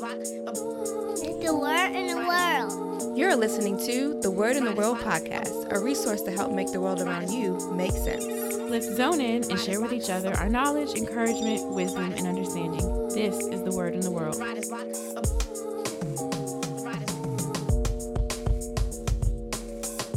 The word in the world. You're listening to the Word in the World podcast, a resource to help make the world around you make sense. Let's zone in and share with each other our knowledge, encouragement, wisdom, and understanding. This is the Word in the World.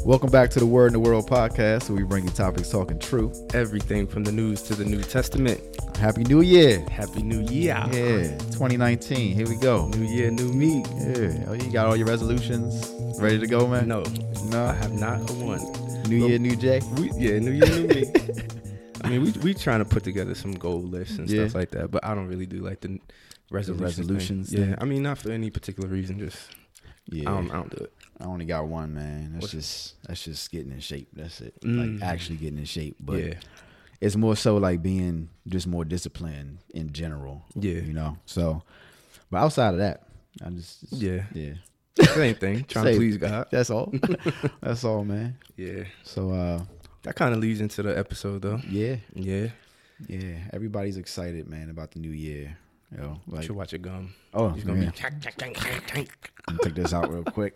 Welcome back to the Word in the World podcast, where we bring you topics talking truth. everything from the news to the New Testament. Happy New Year! Happy New Year. Yeah, 2019. Here we go. New Year, new me. Yeah, oh, you got all your resolutions ready to go, man? No, no. I have not a one. New Year, New Jay. We, yeah, New Year, new me. I mean, we we trying to put together some goal lists and Yeah. stuff like that, but I don't really do like the resolutions. resolutions Yeah. I mean, not for any particular reason. Just Yeah, I don't, I don't do it. I only got one, man. That's What- just that's just getting in shape. That's it. Mm. Like actually getting in shape. But yeah, it's more so like being just more disciplined in general. Yeah. you know. So, but outside of that, I just yeah, yeah. same thing. Trying Same. to please God. That's all. that's all, man. Yeah, So, uh, that kind of leads into the episode though. yeah, Yeah, yeah. Everybody's excited, man, about the new year. You know, you like should watch it gum. oh, He's gonna man. be. Take this out real quick.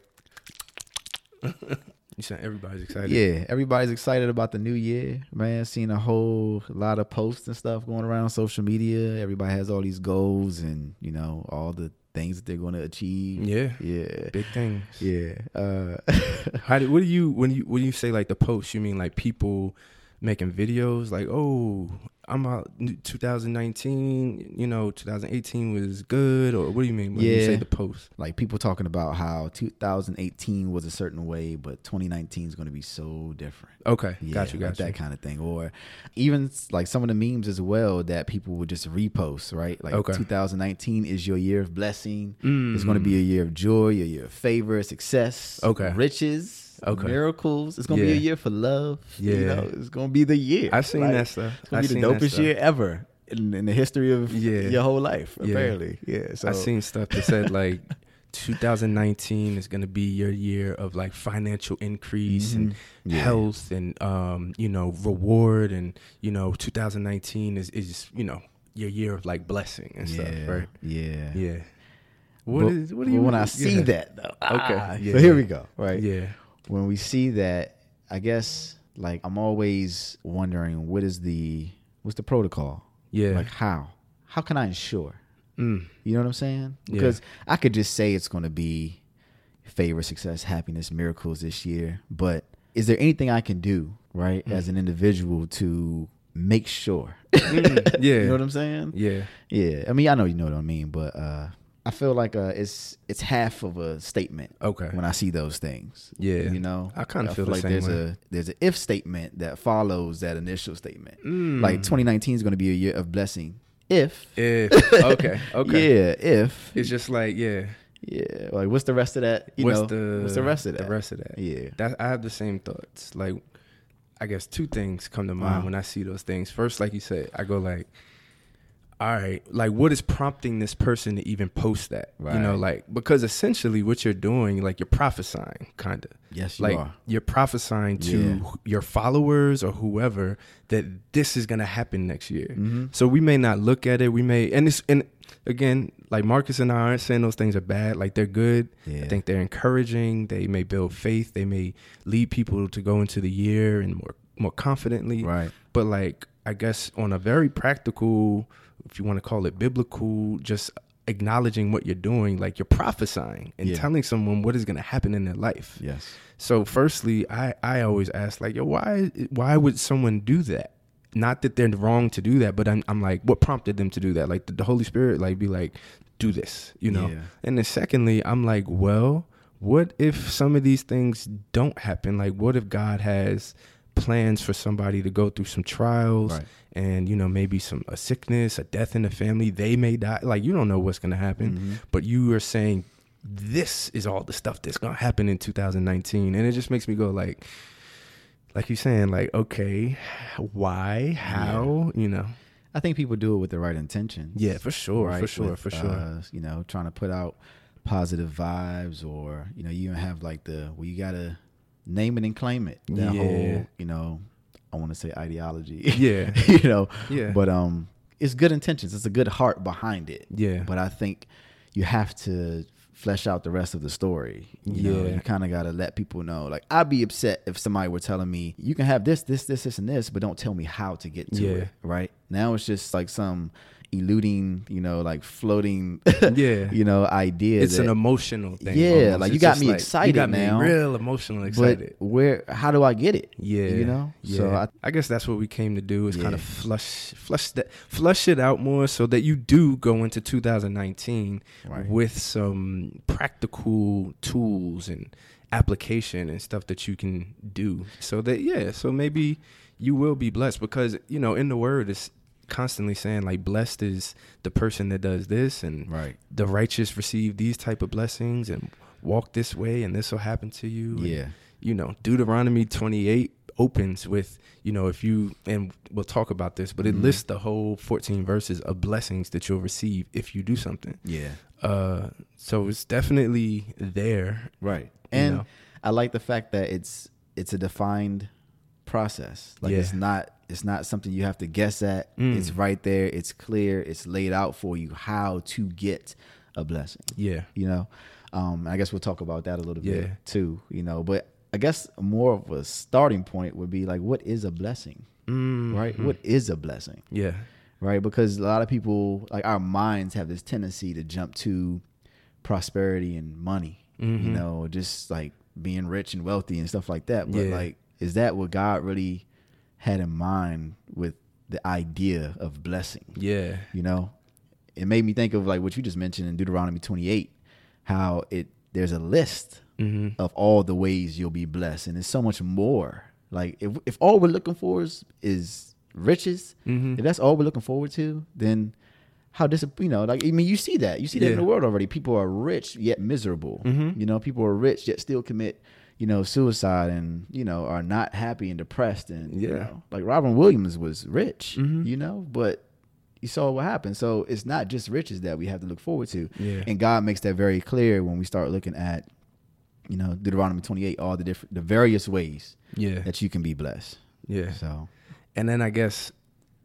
You said everybody's excited. Yeah, everybody's excited about the new year, man. Seeing a whole lot of posts and stuff going around social media. Everybody has all these goals and you know all the things that they're going to achieve. yeah, Yeah, big things. yeah. Uh, How do, what do you when you when you say like the post? You mean like people making videos like, oh, I'm out 2019. You know, 2018 was good, or what do you mean when you say the post? like people talking about how 2018 was a certain way, but 2019 is going to be so different. Okay, Yeah, got you, like got you. that kind of thing, or even like some of the memes as well that people would just repost, right? Like Okay. 2019 is your year of blessing. Mm. It's going to be a year of joy, a year of favor, success, Okay. riches, Okay. miracles. It's going to be a year for love. Yeah, you know, it's going to be the year. I've seen Like, that stuff. It's going I to be the dopest year ever in, in the history of Yeah. your whole life. Apparently, yeah. So I seen stuff that said like 2019 is going to be your year of like financial increase and Mhm. Yeah. health and um you know reward and you know 2019 is is you know your year of like blessing and yeah, stuff right Yeah. yeah what is what do you when I yeah. see that though, Okay, ah, yeah. So here we go. Right. yeah When we see that, I guess like I'm always wondering what is the what's the protocol? yeah Like how? How can I ensure? mm, You know what I'm saying? Yeah. Because I could just say it's going to be favor, success, happiness, miracles this year, but is there anything I can do, right, Mm. as an individual to make sure? Yeah you know what I'm saying? yeah Yeah. I mean, I know you know what I mean, but uh I feel like uh it's it's half of a statement okay when I see those things. Yeah. You know? I kinda feel the like there's way. a there's an if statement that follows that initial statement. Mm. Like 2019 is going to be a year of blessing if if okay okay Yeah, if it's just like yeah yeah, like what's the rest of that? You what's know, the what's the rest of that? the rest of that Yeah. that I have the same thoughts. Like, I guess two things come to mind Uh-huh. when I see those things. First, like you said, I go like, all right, like what is prompting this person to even post that? Right. You know, like because essentially what you're doing, like you're prophesying, kind of. Yes, you like are. you're prophesying to Yeah. your followers or whoever that this is gonna happen next year. Mm-hmm. So we may not look at it. We may, and it's and again, like Marcus and I aren't saying those things are bad. Like they're good. Yeah. I think they're encouraging. They may build faith. They may lead people to go into the year and more more confidently. Right. But like I guess on a very practical, if you want to call it biblical, just acknowledging what you're doing, like you're prophesying and Yeah. telling someone what is going to happen in their life. Yes. So firstly, I I always ask like, yo, why why would someone do that? Not that they're wrong to do that, but I'm I'm like, what prompted them to do that? Like the, the Holy Spirit, like be like, do this, you know. Yeah. And then secondly, I'm like, well, what if some of these things don't happen? Like, what if God has plans for somebody to go through some trials Right. and you know maybe some a sickness, a death in the family, they may die. Like you don't know what's gonna happen, Mm-hmm. but you are saying this is all the stuff that's gonna happen in 2019, and it just makes me go like, like you're saying, like okay, why, how, you know? I think people do it with the right intentions. Yeah, for sure, for sure, With, for sure. uh, you know, trying to put out positive vibes, or you know, you even have like the well, you gotta name it and claim it. That Yeah. whole, you know, I want to say ideology. Yeah. you know. Yeah. But um, it's good intentions. It's a good heart behind it. Yeah. But I think you have to flesh out the rest of the story. You know, Yeah. you kind of got to let people know. Like, I'd be upset if somebody were telling me, you can have this, this, this, this, and this, but don't tell me how to get to Yeah. it. Right now, it's just like some eluding, you know, like floating, Yeah. you know, idea. It's an emotional thing. Yeah, almost. like, you got me like, excited You got now, me real emotional excited. but where? How do I get it? Yeah, you know. Yeah. So I, I guess that's what we came to do is kind of flush, flush that, flush it out more, so that you do go into 2019 Right. with some practical tools and application and stuff that you can do, so that yeah, so maybe you will be blessed because you know in the word it's constantly saying like blessed is the person that does this and right. the righteous receive these type of blessings and walk this way and this will happen to you and, Yeah. you know deuteronomy 28 opens with you know if you and we'll talk about this but it Mhm. lists the whole 14 verses of blessings that you'll receive if you do something Yeah. uh so it's definitely there Right. You And know? I like the fact that it's it's a defined process. Like Yeah. it's not it's not something you have to guess at. Mm. It's right there. It's clear. It's laid out for you how to get a blessing. yeah You know, um, I guess we'll talk about that a little bit too. You know, but I guess more of a starting point would be like, what is a blessing? Right? Mhm. What is a blessing? yeah right? Because a lot of people, like our minds, have this tendency to jump to prosperity and money, you Mhm. know, just like being rich and wealthy and stuff like that. But Yeah. like, is that what God really had in mind with the idea of blessing? yeah You know, it made me think of like what you just mentioned in Deuteronomy 28, how it there's a list hmm of all the ways you'll be blessed, and it's so much more. Like if if all we're looking for is is riches, hmm if that's all we're looking forward to, then how dis you know like I mean you see that you see that in the world already. People are rich yet miserable. Mhm. You know, people are rich yet still commit you know suicide and you know are not happy and depressed and you Yeah. know like Robin Williams was rich. Mhm. You know, but you saw what happened. So it's not just riches that we have to look forward to. Yeah. And God makes that very clear when we start looking at you know Deuteronomy 28 all the different the various ways yeah that you can be blessed. yeah So and then i guess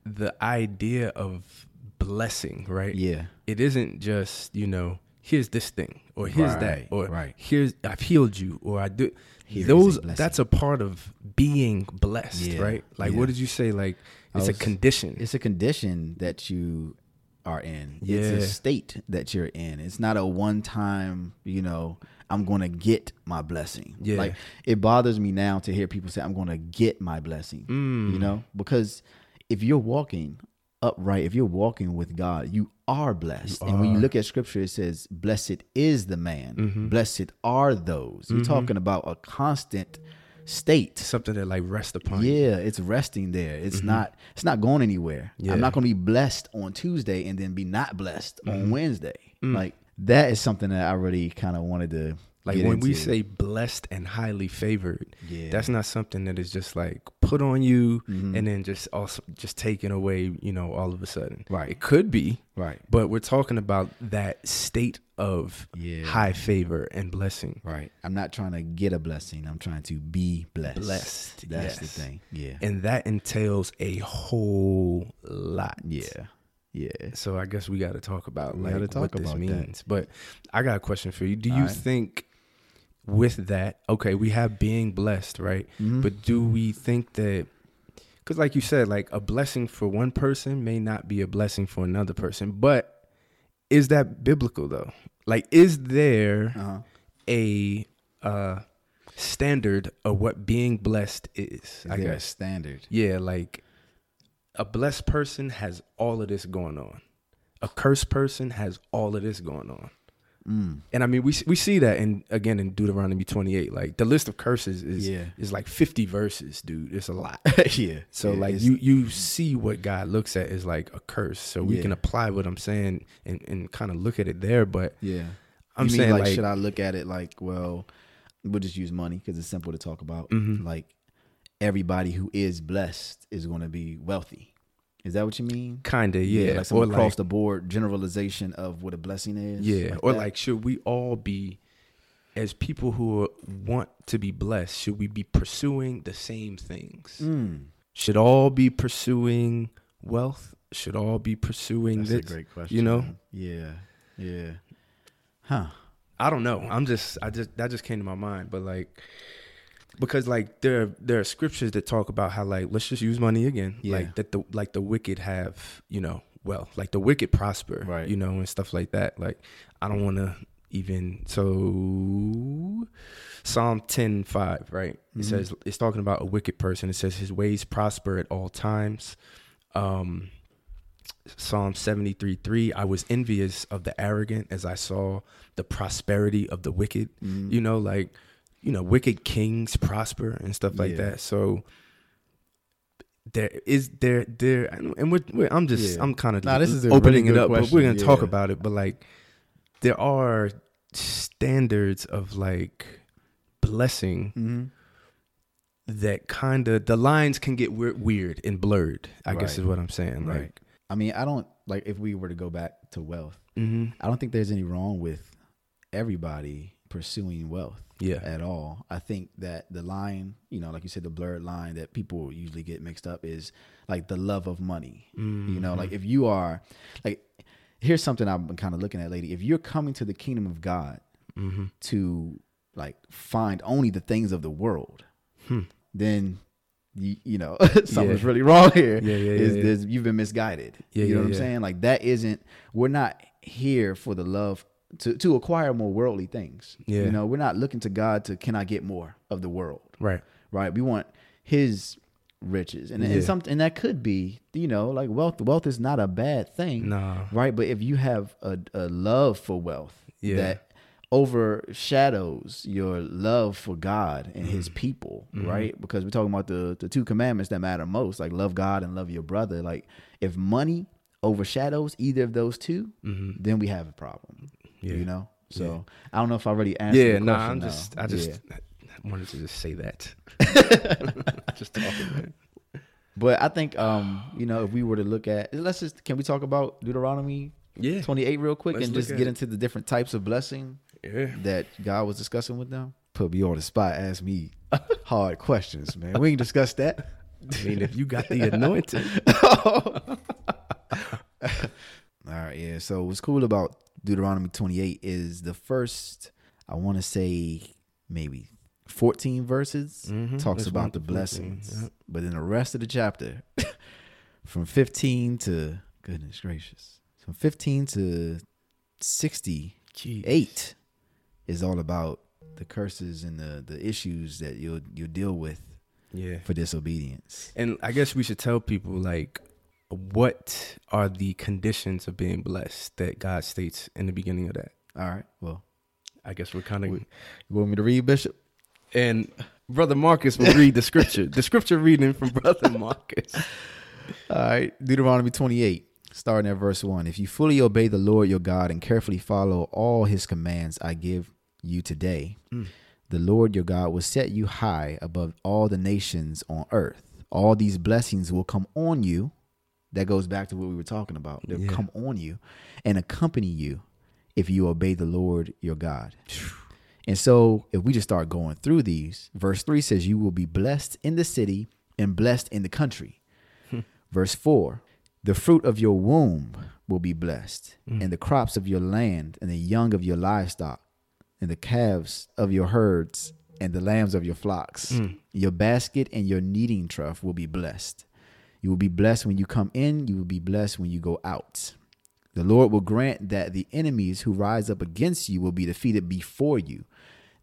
the idea of blessing right yeah. it isn't just you know here's this thing or here's Right, that or right. here's i've healed you or i do Here those a that's a part of being blessed Yeah, right like yeah. what did you say like it's a condition It's a condition that you are in. It's a state that you're in. It's not a one time, you know, I'm going to get my blessing. Yeah. Like it bothers me now to hear people say I'm going to get my blessing. Mm. You know, because if you're walking upright, if you're walking with God, you are blessed. and when you look at scripture it says blessed is the man. Mhm. Blessed are those. You're Mhm. talking about a constant state. something that like rest upon you. Yeah, it's resting there. It's not it's not going anywhere. Yeah. I'm not going to be blessed on Tuesday and then be not blessed on Wednesday. Mm. Like that is something that I really kind of wanted to like get when we into. say blessed and highly favored yeah. that's not something that is just like put on you Mhm. and then just also just taken away you know all of a sudden Right. it could be right. but we're talking about that state of Yeah. high favor and blessing Right. I'm not trying to get a blessing. I'm trying to be blessed. Blessed, That's the thing. Yeah. and that entails a whole lot yeah. Yeah. so i guess we got to talk about We like talk what this about that. means but i got a question for you do you All right. think with that okay we have being blessed right Mhm. but do we think that because like you said like a blessing for one person may not be a blessing for another person but is that biblical though like is there uh-huh. a uh standard of what being blessed is Is i guess standard. yeah like a blessed person has all of this going on a cursed person has all of this going on Mm. and I mean, we we see that in again in Deuteronomy 28. Like the list of curses is Yeah. is like 50 verses, dude. It's a lot. yeah. So Yeah, like you you see what God looks at is like a curse. So we Yeah. can apply what I'm saying and and kind of look at it there. But Yeah. I'm You mean, saying like, like, should I look at it like, well, we'll just use money because it's simple to talk about. Mhm. Like, everybody who is blessed is going to be wealthy. Is that what you mean? kind of yeah, like some or across like the board generalization of what a blessing is. yeah, or that? like should we all be as people who want to be blessed? Should we be pursuing the same things? Mm, Should all be pursuing wealth? Should all be pursuing that's a this? great question. you know? man. Yeah, yeah. Huh. I don't know. I'm just I just that just came to my mind, but like because like there there are scriptures that talk about how like let's just use money again, Yeah. like that the like the wicked have you know well like the wicked prosper, Right. You know and stuff like that. Like I don't want to even so Psalm ten five right. It Mhm. says it's talking about a wicked person. It says his ways prosper at all times. Um, Psalm 73 3, I was envious of the arrogant as I saw the prosperity of the wicked. Mm. You know, like, you know, wicked kings prosper and stuff like Yeah. that. So there is there there and we're, we're I'm just Yeah. I'm kind of Nah, this is opening really it up, but we're gonna talk about it. But like there are standards of like blessing Mhm. that kind of the lines can get weird, weird and blurred. I guess is what I'm saying. Right. Like, I mean, I don't like if we were to go back to wealth. hmm I don't think there's any wrong with everybody pursuing wealth yeah, at all. I think that the line, you know, like you said, the blurred line that people usually get mixed up is like the love of money. You know, Mm-hmm. like if you are like, here's something I've been kind of looking at lately. If you're coming to the kingdom of God hmm to like find only the things of the world, Hmm. then you, you know something's Yeah. really wrong here. Yeah, yeah, Is- yeah, yeah. you've been misguided. Yeah, you know yeah, what I'm yeah. saying? Like that isn't. We're not here for the love to to acquire more worldly things. Yeah. You know, we're not looking to God to can I get more of the world, right. right? We want His riches, and Yeah. and some and that could be you know like wealth. Wealth is not a bad thing, Nah. right? But if you have a, a love for wealth Yeah. that overshadows your love for God and His Mm-hmm. people, right? Because we're talking about the the two commandments that matter most, like love God and love your brother. Like if money overshadows either of those 2 then we have a problem. Yeah. You know. So I don't know if I already answered. Yeah, no, nah. I'm now. just, I just Yeah. I wanted to just say that. just talking. Man. But I think, um, you know, if we were to look at, let's just, can we talk about Deuteronomy Yeah. 28 real quick Let's and just get it. into the different types of blessing Yeah. that God was discussing with them? Put me on the spot, ask me hard questions, man. We can discuss that. I mean, if you got the anointing, All right, yeah. So what's cool about Deuteronomy 28 is the first, I want to say maybe 14 verses Mhm. talks That's about one the to 14, blessings. yeah. But in the rest of the chapter, from 15 to goodness gracious, from 15 to 68 Jeez. is all about the curses and the the issues that you'll you'll deal with Yeah. for disobedience. And I guess we should tell people like what are the conditions of being blessed that God states in the beginning of that. All right. Well, I guess we're kind of you want me to read, Bishop? and brother Marcus will read the scripture. The scripture reading from brother Marcus. All right, Deuteronomy 28, starting at verse 1. If you fully obey the Lord your God and carefully follow all his commands I give you today, mm. the Lord your God will set you high above all the nations on earth. All these blessings will come on you. That goes back to what we were talking about. They'll Yeah. come on you and accompany you if you obey the Lord your God. And so, if we just start going through these, verse 3 says, You will be blessed in the city and blessed in the country. Hmm. Verse 4 The fruit of your womb will be blessed, hmm. and the crops of your land, and the young of your livestock, and the calves of your herds, and the lambs of your flocks. Hmm. Your basket and your kneading trough will be blessed. You will be blessed when you come in, you will be blessed when you go out. The Lord will grant that the enemies who rise up against you will be defeated before you.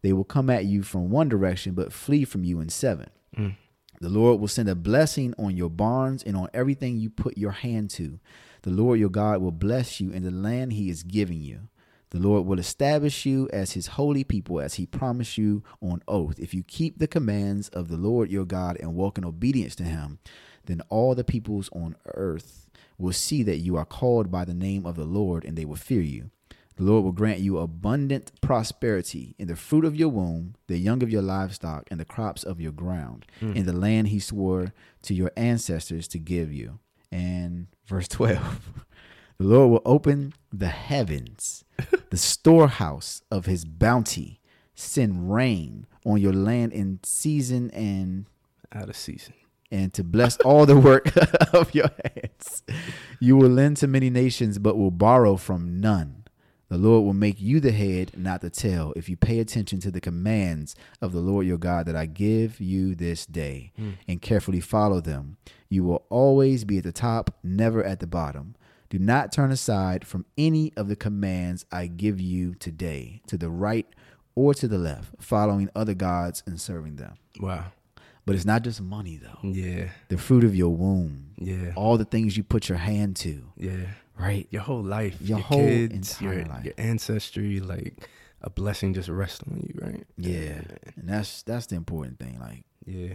They will come at you from one direction, but flee from you in seven. Mm. The Lord will send a blessing on your barns and on everything you put your hand to. The Lord your God will bless you in the land he is giving you. The Lord will establish you as his holy people as he promised you on oath. If you keep the commands of the Lord your God and walk in obedience to him, then all the peoples on earth will see that you are called by the name of the Lord and they will fear you. The Lord will grant you abundant prosperity in the fruit of your womb, the young of your livestock, and the crops of your ground, hmm. in the land he swore to your ancestors to give you. And verse 12 The Lord will open the heavens, the storehouse of his bounty, send rain on your land in season and Out of season. And to bless all the work of your hands. You will lend to many nations, but will borrow from none. The Lord will make you the head, not the tail, if you pay attention to the commands of the Lord your God that I give you this day hmm. and carefully follow them. You will always be at the top, never at the bottom. Do not turn aside from any of the commands I give you today, to the right or to the left, following other gods and serving them. Wow. But it's not just money, though. Yeah. The fruit of your womb, Yeah. all the things you put your hand to, Yeah. right? Your whole life, Your your, whole kids, entire your, life. your ancestry, like a blessing just rests on you, right? Yeah, and that's that's the important thing. Like, Yeah.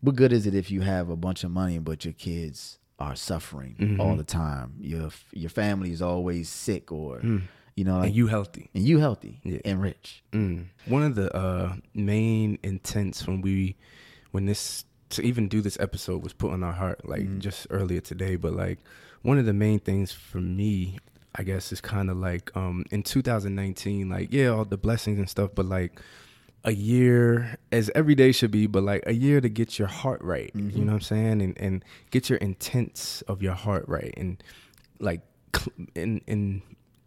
what good is it if you have a bunch of money but your kids are suffering Mhm. all the time? Your your family is always sick, or Mm. you know, like, and you healthy. and you healthy Yeah. and rich. Mm. One of the uh, main intents when we, when this to even do this episode was put on our heart, like Mhm. just earlier today. But like one of the main things for me, I guess, is kind of like um, in 2019, like yeah, all the blessings and stuff, but like a year as every day should be, but like a year to get your heart right. Mhm. You know what I'm saying? And and get your intents of your heart right, and like and and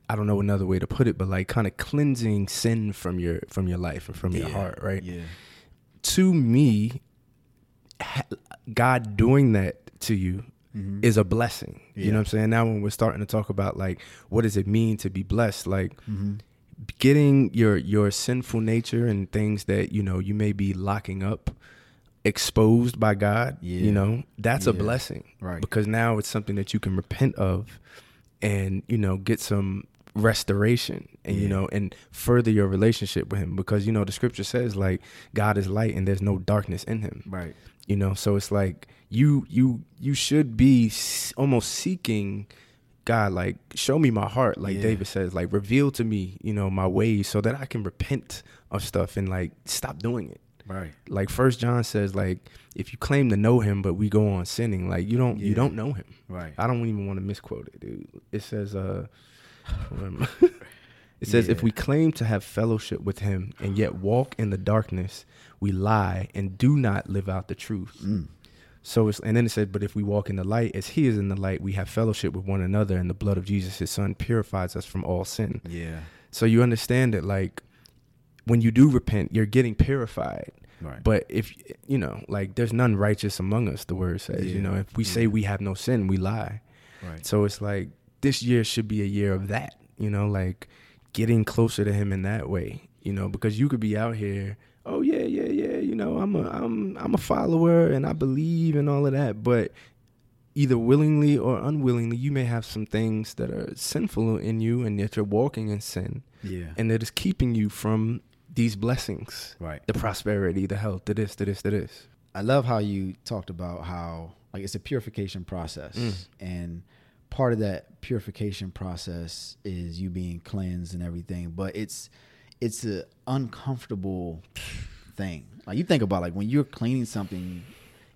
I don't know another way to put it, but like kind of cleansing sin from your from your life and from your heart, right? Yeah, To me, God doing that to you Mhm. is a blessing. You know what I'm saying? Now when we're starting to talk about like what does it mean to be blessed, like Mhm. getting your your sinful nature and things that you know you may be locking up exposed by God, Yeah. you know, that's a blessing. Right. Because now it's something that you can repent of and, you know, get some restoration and you know and further your relationship with him because you know the scripture says like God is light and there's no darkness in him right. You know so it's like you you you should be almost seeking god like show me my heart like Yeah. david says like reveal to me you know my ways so that i can repent of stuff and like stop doing it Right. like first john says like if you claim to know him but we go on sinning like you don't Yeah. you don't know him Right. i don't even want to misquote it dude it says uh where am I? It says if we claim to have fellowship with him and yet walk in the darkness we lie and do not live out the truth Mm. so it's and then it said, but if we walk in the light as he is in the light, we have fellowship with one another, and the blood of Jesus, his son, purifies us from all sin. Yeah. So you understand that like when you do repent, you're getting purified. Right. But if you know, like there's none righteous among us, the word says. Yeah. You know, if we say we have no sin, we lie. right. So it's like this year should be a year of that, you know, like getting closer to him in that way, you know, because you could be out here, oh yeah, yeah, yeah, you know, I'm a I'm I'm a follower and I believe and all of that, but either willingly or unwillingly, you may have some things that are sinful in you and that you're walking in sin yeah. and that is keeping you from these blessings. right. The prosperity, the health, the this, the this, the this. I love how you talked about how like it's a purification process Mm. and part of that purification process is you being cleansed and everything but it's it's an uncomfortable thing like you think about like when you're cleaning something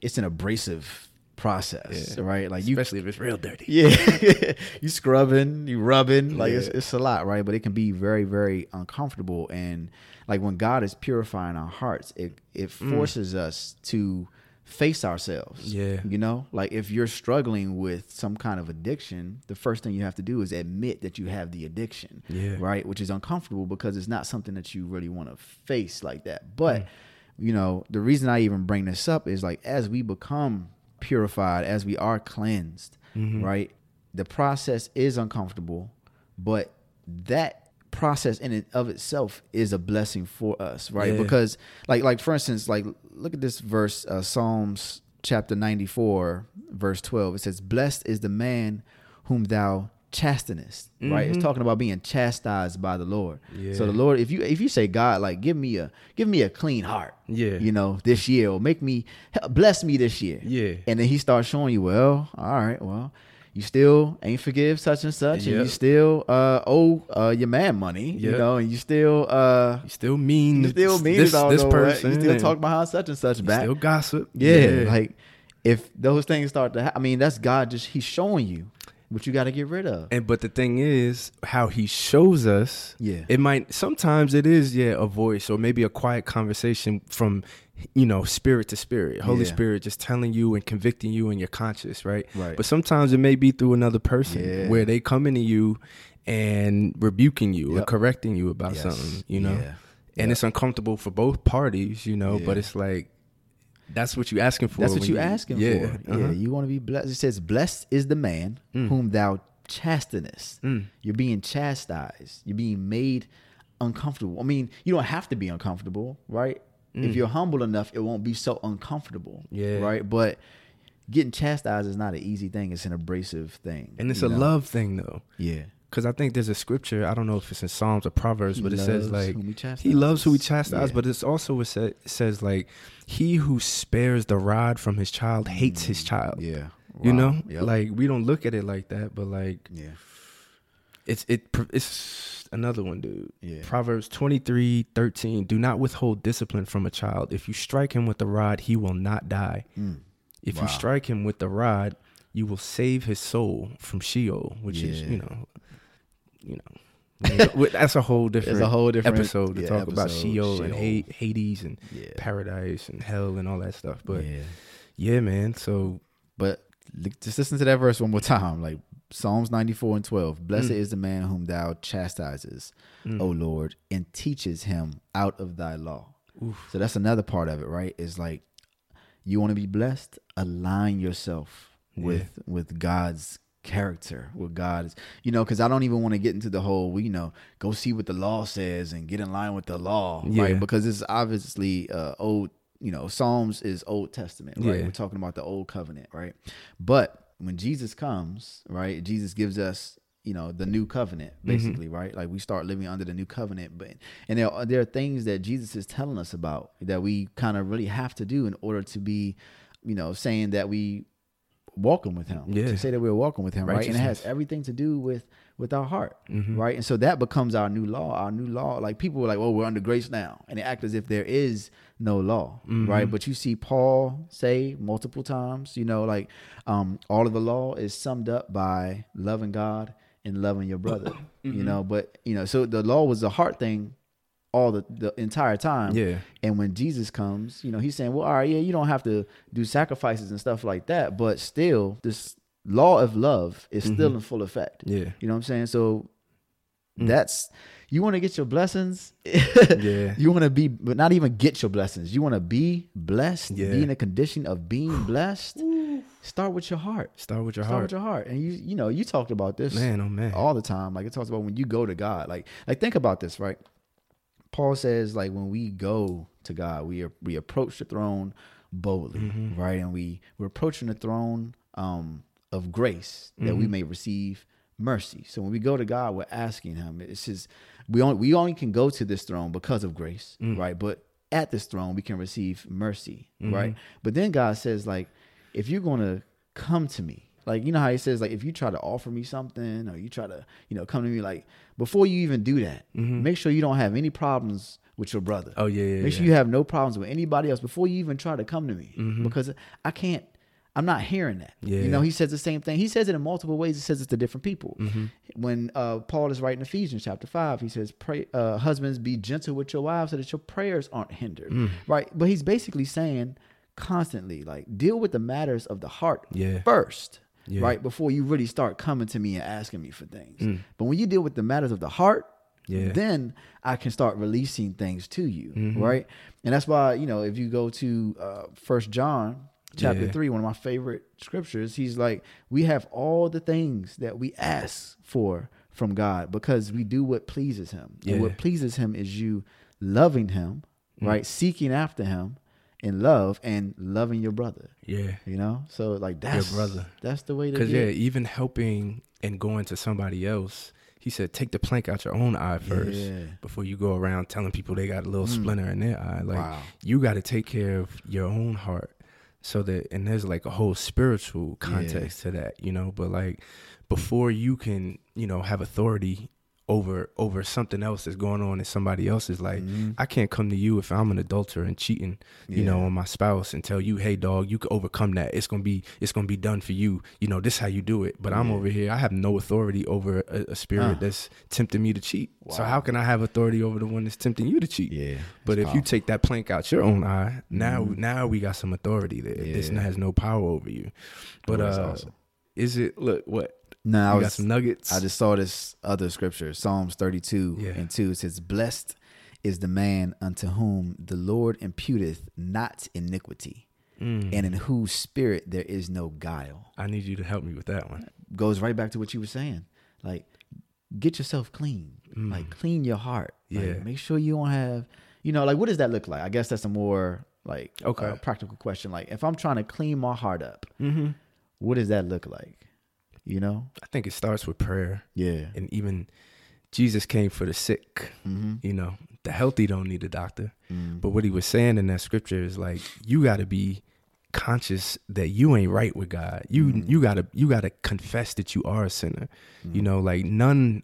it's an abrasive process Yeah. right like you Especially if it's real dirty. yeah you scrubbing you rubbing like Yeah. it's a lot right but it can be very very uncomfortable and like when god is purifying our hearts it it mm. forces us to face ourselves Yeah. you know like if you're struggling with some kind of addiction the first thing you have to do is admit that you have the addiction Yeah. right which is uncomfortable because it's not something that you really want to face like that but you know the reason i even bring this up is like as we become purified as we are cleansed Mhm. right the process is uncomfortable but that process in and of itself is a blessing for us right Yeah. because like like for instance like look at this verse uh, psalms chapter 94 verse 12 it says blessed is the man whom thou chastenest right it's Mhm. talking about being chastised by the lord Yeah. so the lord if you if you say god like give me a give me a clean heart Yeah. you know this year or make me bless me this year Yeah. and then he starts showing you, well, all right, well, you still ain't forgive such and such, and you still uh, owe uh, your man money, you know, and you still uh, You still mean you still mean this, this person. You still talk behind such and such you back. Still gossip. yeah, like if those things start to, ha- I mean, that's God just He's showing you what you got to get rid of. and but the thing is, how he shows us. Yeah. It might sometimes it is yeah a voice or maybe a quiet conversation from you know spirit to spirit, Holy Yeah. Spirit just telling you and convicting you in your conscience, right? Right. But sometimes it may be through another person Yeah. where they come into you and rebuking you or correcting you about Yes. something, you know. Yeah. And Yep. it's uncomfortable for both parties, you know, but it's like that's what you asking for. That's what when you asking yeah, for. uh-huh. Yeah, you want to be blessed. It says, "Blessed is the man Mm. whom thou chastenest." Mm. You're being chastised. You're being made uncomfortable. I mean, you don't have to be uncomfortable, right? If you're humble enough, it won't be so uncomfortable. Mm. Yeah. Right. But getting chastised is not an easy thing. It's an abrasive thing. And it's a know? love thing though. Yeah. Because I think there's a scripture, I don't know if it's in Psalms or Proverbs, He but it says like he loves who he chastises. chastises, Yeah. but it's also it, sa- it says like he who spares the rod from his child hates his child. Yeah. You know, Yep. like we don't look at it like that, but like yeah. It's it it's another one, dude. Yeah. Proverbs 23, 13. Do not withhold discipline from a child. If you strike him with the rod, he will not die. Mm. If Wow. you strike him with the rod, you will save his soul from Sheol, which is, Yeah. you know, you know, you know, that's a whole different, a whole different episode to yeah, talk about episode, Sheol, and Sheol. Ha- Hades and Yeah. paradise and hell and all that stuff. But yeah, yeah. man. So But just listen to that verse one more time. Like Psalms 94 and 12. Blessed Mm. is the man whom thou chastises, mm, O Lord, and teaches him out of thy law. So that's another part of it, right? Is like you want to be blessed, align yourself with with God's character, with God's, you know, because I don't even want to get into the whole, you know, go see what the law says and get in line with the law, Yeah. right? Because it's obviously uh, old, you know, Psalms is Old Testament, right? Yeah. We're talking about the old covenant, right? But when Jesus comes, right, Jesus gives us, you know, the new covenant, mm-hmm. basically, right? Like we start living under the new covenant, but and there are, there are things that Jesus is telling us about that we kind of really have to do in order to be, you know, saying that we walking with Him. Yeah. to say that we're walking with Him, right? And it has everything to do with with our heart, Mhm. right? And so that becomes our new law. Our new law, like people were like, "Oh, we're under grace now," and they act as if there is no law, Mm-hmm. right? But you see Paul say multiple times, you know, like um, all of the law is summed up by loving God and loving your brother, Mm-hmm. you know. But you know, so the law was the heart thing all the, the entire time. Yeah. And when Jesus comes, you know, he's saying, well, all right, yeah, you don't have to do sacrifices and stuff like that, but still, this law of love is still in full effect. Yeah. You know what I'm saying? So Mm. that's you want to get your blessings. Yeah. You want to be, but not even get your blessings. You want to be blessed. Yeah. Be in a condition of being blessed. Start with your heart. Start with your Start heart. with your heart. And you, you know, you talked about this Man, oh man. all the time. Like it talks about when you go to God. Like, like think about this, right? Paul says, like when we go to God, we are, we approach the throne boldly, Mm-hmm. right? And we we're approaching the throne um, of grace that Mm-hmm. we may receive mercy. So when we go to God, we're asking Him. It's just we only we only can go to this throne because of grace, Mm. right? But at this throne, we can receive mercy, Mm-hmm. right? But then God says, like, if you're gonna come to me, like you know how He says, like, if you try to offer me something or you try to, you know, come to me, like, before you even do that, make sure you don't have any problems with your brother. Mm-hmm. Oh, yeah, yeah, Make sure yeah. you have no problems with anybody else before you even try to come to me, Mm-hmm. because I can't. I'm not hearing that. Yeah. You know, he says the same thing. He says it in multiple ways. He says it to different people. Mm-hmm. When uh, Paul is writing Ephesians chapter five, he says, "Pray, uh, husbands, be gentle with your wives, so that your prayers aren't hindered." Mm. Right. But he's basically saying constantly, like, deal with the matters of the heart Yeah. first, Yeah. right, before you really start coming to me and asking me for things. But when you deal with the matters of the heart, Mm. Yeah. then I can start releasing things to you, Mm-hmm. right? And that's why you know if you go to uh, First John chapter Yeah. three, one of my favorite scriptures, he's like, we have all the things that we ask for from God because we do what pleases Him, Yeah. and what pleases Him is you loving Him, Mm. right, seeking after Him in love and loving your brother. Yeah. You know, so like that's your brother. That's the way to get Because yeah, even helping and going to somebody else, he said, take the plank out your own eye first Yeah. Mm. before you go around telling people they got a little splinter in their eye. Like Wow. you got to take care of your own heart, so that and there's like a whole spiritual context to that, you know. But like before you can, you know, have authority over over something else that's going on in somebody else's life. I can't come to you if I'm an adulterer and cheating, you know, Mm-hmm. On my spouse and tell you, "Hey, dog, you can overcome that. It's gonna be it's gonna be done for you. You know, this how you do it." But I'm over here. I have no authority over a, a spirit Uh. that's tempting me to cheat. So how can I have authority over the one that's tempting you to cheat? Yeah, But if you take that plank out your own eye, now now we got some authority there. This Yeah. has no power over you. But Oh, uh, awesome. is it look what No, I You got some nuggets. I just saw this other scripture, Psalms 32 Yeah. and 2. It says, Blessed is the man unto whom the Lord imputeth not iniquity, Mm. and in whose spirit there is no guile. I need you to help me with that one. Goes right back to what you were saying. Like, get yourself clean. Like, clean your heart. Like, Mm. Yeah. make sure you don't have, you know, like, what does that look like? I guess that's a more, like, Okay. uh, practical question. Like, if I'm trying to clean my heart up, Mm-hmm. what does that look like? You know? I think it starts with prayer, Yeah. and even Jesus came for the sick. Mm-hmm. You know, the healthy don't need a doctor. Mm. But what he was saying in that scripture is like you got to be conscious that you ain't right with God. You Mm. you got to you got to confess that you are a sinner. You know, like none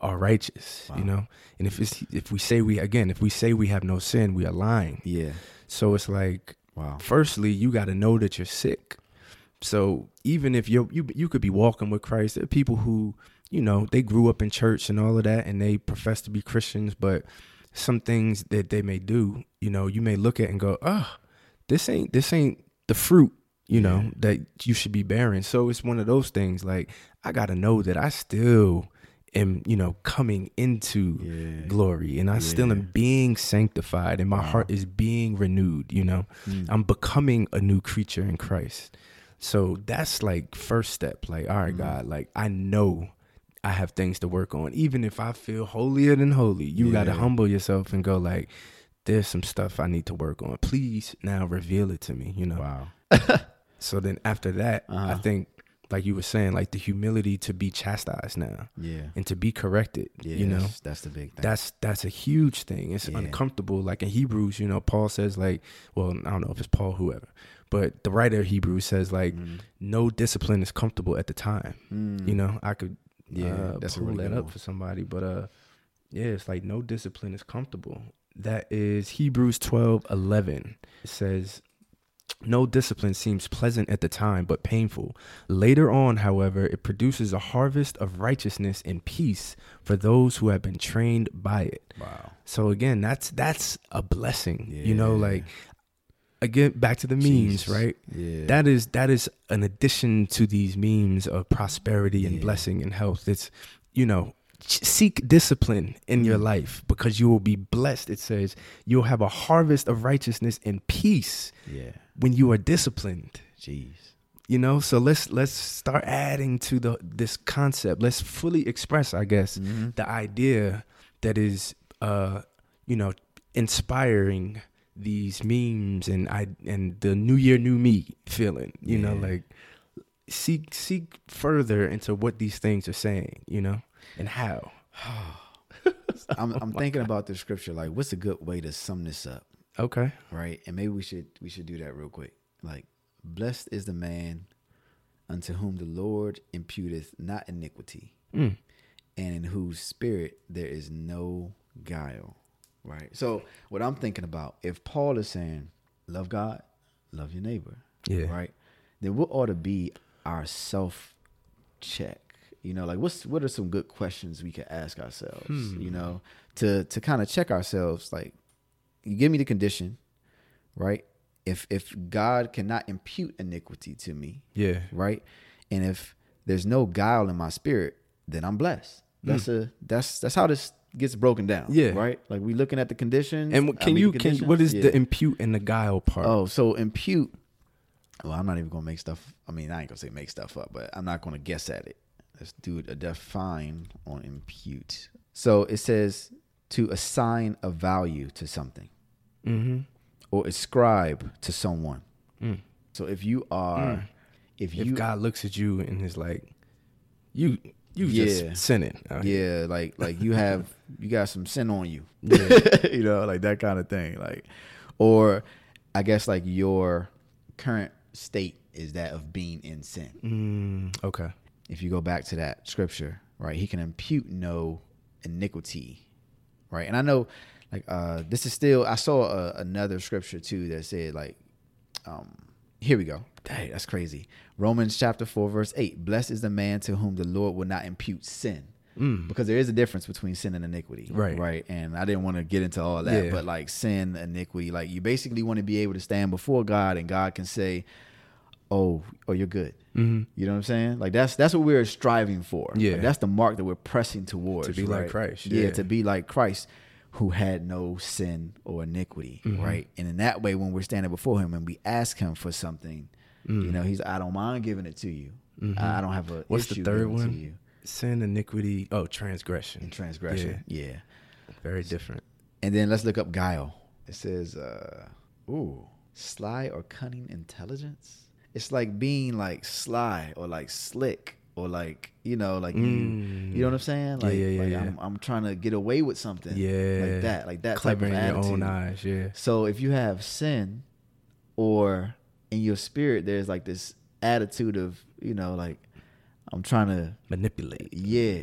are righteous, you know. And if it's if we say we again, if we say we have no sin, we are lying. Yeah. So it's like Wow. firstly, you got to know that you're sick. So even if you you you could be walking with Christ, there are people who you know they grew up in church and all of that, and they profess to be Christians, but some things that they may do, you know, you may look at and go, "Oh, this ain't this ain't the fruit." You know that you should be bearing. So it's one of those things. Like I got to know that I still am, you know, coming into Yeah. glory, and I still am being sanctified, and my heart is being renewed. You know, Mm. I'm becoming a new creature in Christ. So that's like first step. Like, all right, God, like I know I have things to work on. Even if I feel holier than holy, you got to humble yourself and go like, there's some stuff I need to work on. Please now reveal it to me. You know. Wow. So then after that, I Uh-huh. think, like you were saying, like the humility to be chastised now Yeah. and to be corrected. Yeah. you know, that's, that's the big thing. that's that's a huge thing. It's Yeah. uncomfortable. Like in Hebrews, you know, Paul says like, well, I don't know if it's Paul, whoever, but the writer of Hebrews says like, Mm. no discipline is comfortable at the time. You know, I could Yeah, uh, that's a pull really that up one. for somebody, but uh, yeah, it's like no discipline is comfortable. That is Hebrews twelve eleven. It says. No discipline seems pleasant at the time, but painful. Later on, however, it produces a harvest of righteousness and peace for those who have been trained by it. wow. So again, that's that's a blessing. You know, like again, back to the memes, Jesus. right? Yeah. That is that is an addition to these memes of prosperity and Yeah. blessing and health. It's you know, seek discipline in your Mm. life because you will be blessed. It says you'll have a harvest of righteousness and peace yeah. when you are disciplined Jeez. you know so let's let's start adding to the this concept let's fully express i guess Mm-hmm. the idea that is uh you know inspiring these memes and i and the new year new me feeling you know like seek seek further into what these things are saying you know and how I'm, I'm thinking about the scripture. Like, what's a good way to sum this up? okay Right. And maybe we should we should do that real quick. Like, blessed is the man unto whom the Lord imputeth not iniquity, Mm. and in whose spirit there is no guile. Right. So what I'm thinking about, if Paul is saying, love God, love your neighbor. Yeah. Right. Then what ought to be our self check? You know, like what's what are some good questions we could ask ourselves, Hmm. you know, to to kind of check ourselves, like you give me the condition, right? If if God cannot impute iniquity to me, yeah right? And if there's no guile in my spirit, then I'm blessed. That's a that's that's how this gets broken down. Yeah. Right? Like we looking at the conditions. and I can mean, you can what is conditions? the impute and the guile part Oh, so impute. Well, I'm not even gonna make stuff. I mean, I ain't gonna say make stuff up, but I'm not gonna guess at it. Let's do a define on impute. So it says to assign a value to something mm-hmm or ascribe to someone. Mm. So if you are, if if you, God looks at you and is like, you you Yeah. just sinning. here. yeah, like like you have you got some sin on you, Yeah. you know, like that kind of thing, like, or I guess like your current state is that of being in sin. Mm, okay. if you go back to that scripture, right, he can impute no iniquity, right? And I know, like, uh, this is still. I saw a, another scripture too that said, like, um, here we go. Dang, that's crazy. Romans chapter four, verse eight: Blessed is the man to whom the Lord will not impute sin. Mm. Because there is a difference between sin and iniquity, Right. Right, and I didn't want to get into all that, Yeah. but like sin, iniquity, like you basically want to be able to stand before God, and God can say, oh, oh, you're good. hmm You know what I'm saying? Like that's that's what we're striving for. Yeah. Like, that's the mark that we're pressing towards. To be like? Christ, Yeah. yeah. to be like Christ, who had no sin or iniquity, Mm-hmm. right? And in that way, when we're standing before Him and we ask Him for something, you know, He's I don't mind giving it to you. I I don't have a Mm. Mm-hmm. What's the third one? to you. Sin, iniquity, oh, transgression. And transgression, yeah. Very different. And then let's look up guile. It says, uh, ooh, sly or cunning intelligence. It's like being like sly or like slick or like you know like you you know what I'm saying? Mm. Yeah, Like, yeah, yeah, like yeah. I'm I'm trying to get away with something. Yeah. like that, like that Clever type in of your own eyes. Yeah. So if you have sin, or in your spirit, there's like this attitude of you know like I'm trying to Manipulate. yeah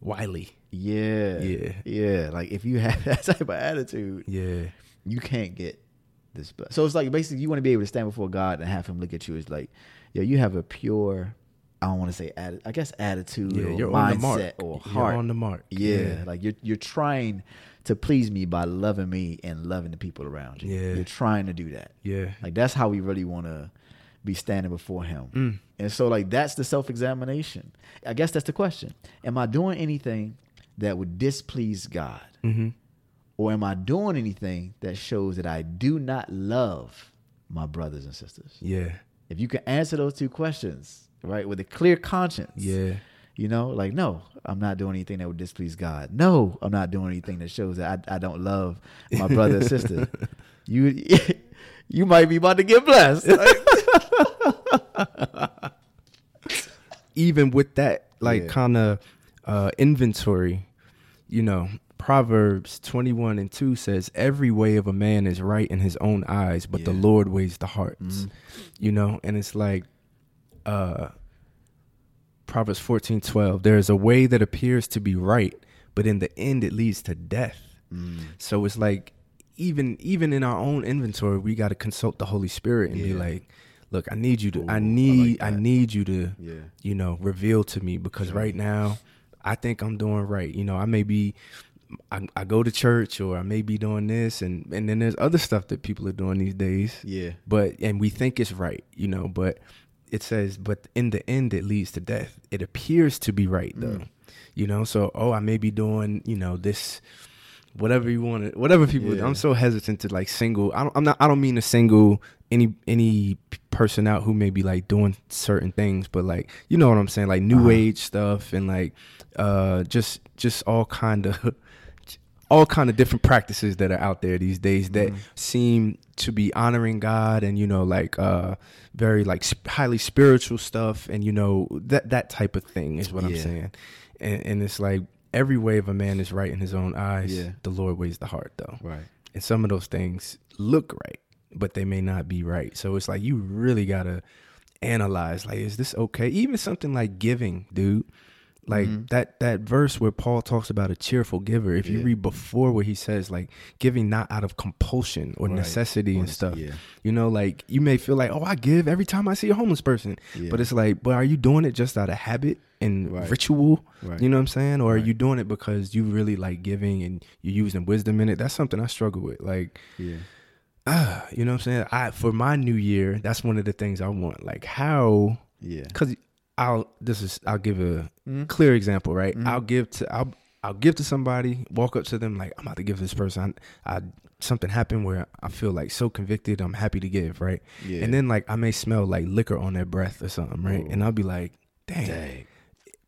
Wily. yeah Yeah. yeah like if you have that type of attitude Yeah. you can't get this. So it's like basically you want to be able to stand before God and have Him look at you as like, yo, you have a pure, I don't want to say atti- I guess attitude Yeah. or You're on the mark. mindset or You're on the mark. yeah, like you're you're trying to please me by loving me and loving the people around you. Yeah. you're trying to do that. Yeah. Like that's how we really want to be standing before Him. Mm. And so like that's the self examination. I guess that's the question. Am I doing anything that would displease God? Mm-hmm. Or am I doing anything that shows that I do not love my brothers and sisters? Yeah. If you can answer those two questions, right, with a clear conscience, Yeah. You know, like, no, I'm not doing anything that would displease God. No, I'm not doing anything that shows that I, I don't love my brother and sister. You, you might be about to get blessed. even with that like Yeah. kind of uh inventory you know proverbs 21 and 2 says every way of a man is right in his own eyes but the lord weighs the hearts you know and it's like uh proverbs 14 12 there is a way that appears to be right but in the end it leads to death. Mm. So it's like even even in our own inventory we got to consult the holy spirit and be like look i need you to Ooh, i I need like I, need you to Yeah. you know reveal to me because right now i think i'm doing right. You know i may be I, I go to church or i may be doing this and and then there's other stuff that people are doing these days. Yeah. but and we think it's right you know but it says but in the end it leads to death it appears to be right though Mm. you know so oh i may be doing you know this whatever you want to whatever people Yeah. i'm so hesitant to like single I don't, i'm not i don't mean to single any any person out who may be like doing certain things but like you know what i'm saying like new Uh-huh. age stuff and like uh just just all kind of all kind of different practices that are out there these days that Mm-hmm. seem to be honoring God and you know like uh very like sp- highly spiritual stuff and you know that that type of thing is what I'm saying and and it's like every way of a man is right in his own eyes Yeah. the Lord weighs the heart though Right. and some of those things look right but they may not be right so it's like you really got to analyze like is this okay even something like giving dude like Mhm. that that verse where paul talks about a cheerful giver if you read before where he says like giving not out of compulsion or Right. necessity and stuff yeah. you know like you may feel like oh i give every time i see a homeless person Yeah. but it's like but are you doing it just out of habit and Right. ritual Right. you know what i'm saying or Right. are you doing it because you really like giving and you're using wisdom in it that's something i struggle with like Yeah. ah, you know what I'm saying? I for my new year, that's one of the things I want. Like how Yeah. cuz I'll this is I'll give a Mhm. clear example, right? Mhm. I'll give to I'll I'll give to somebody, walk up to them like I'm about to give this person I, I something happened where I feel like so convicted, I'm happy to give, right? Yeah. And then like I may smell like liquor on their breath or something, right? Ooh. And I'll be like, dang. Dang.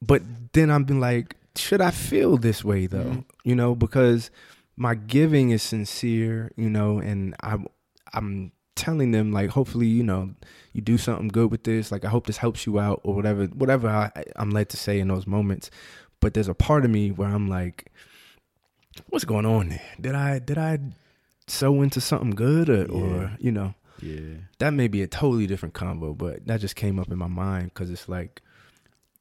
But then I've been like, should I feel this way though? Mhm. You know, because my giving is sincere, you know, and I'm I'm telling them like, hopefully, you know, you do something good with this. Like, I hope this helps you out or whatever, whatever I, I'm led to say in those moments. But there's a part of me where I'm like, what's going on there? Did I did I sow into something good or, or you know? Yeah. that may be a totally different combo, but that just came up in my mind because it's like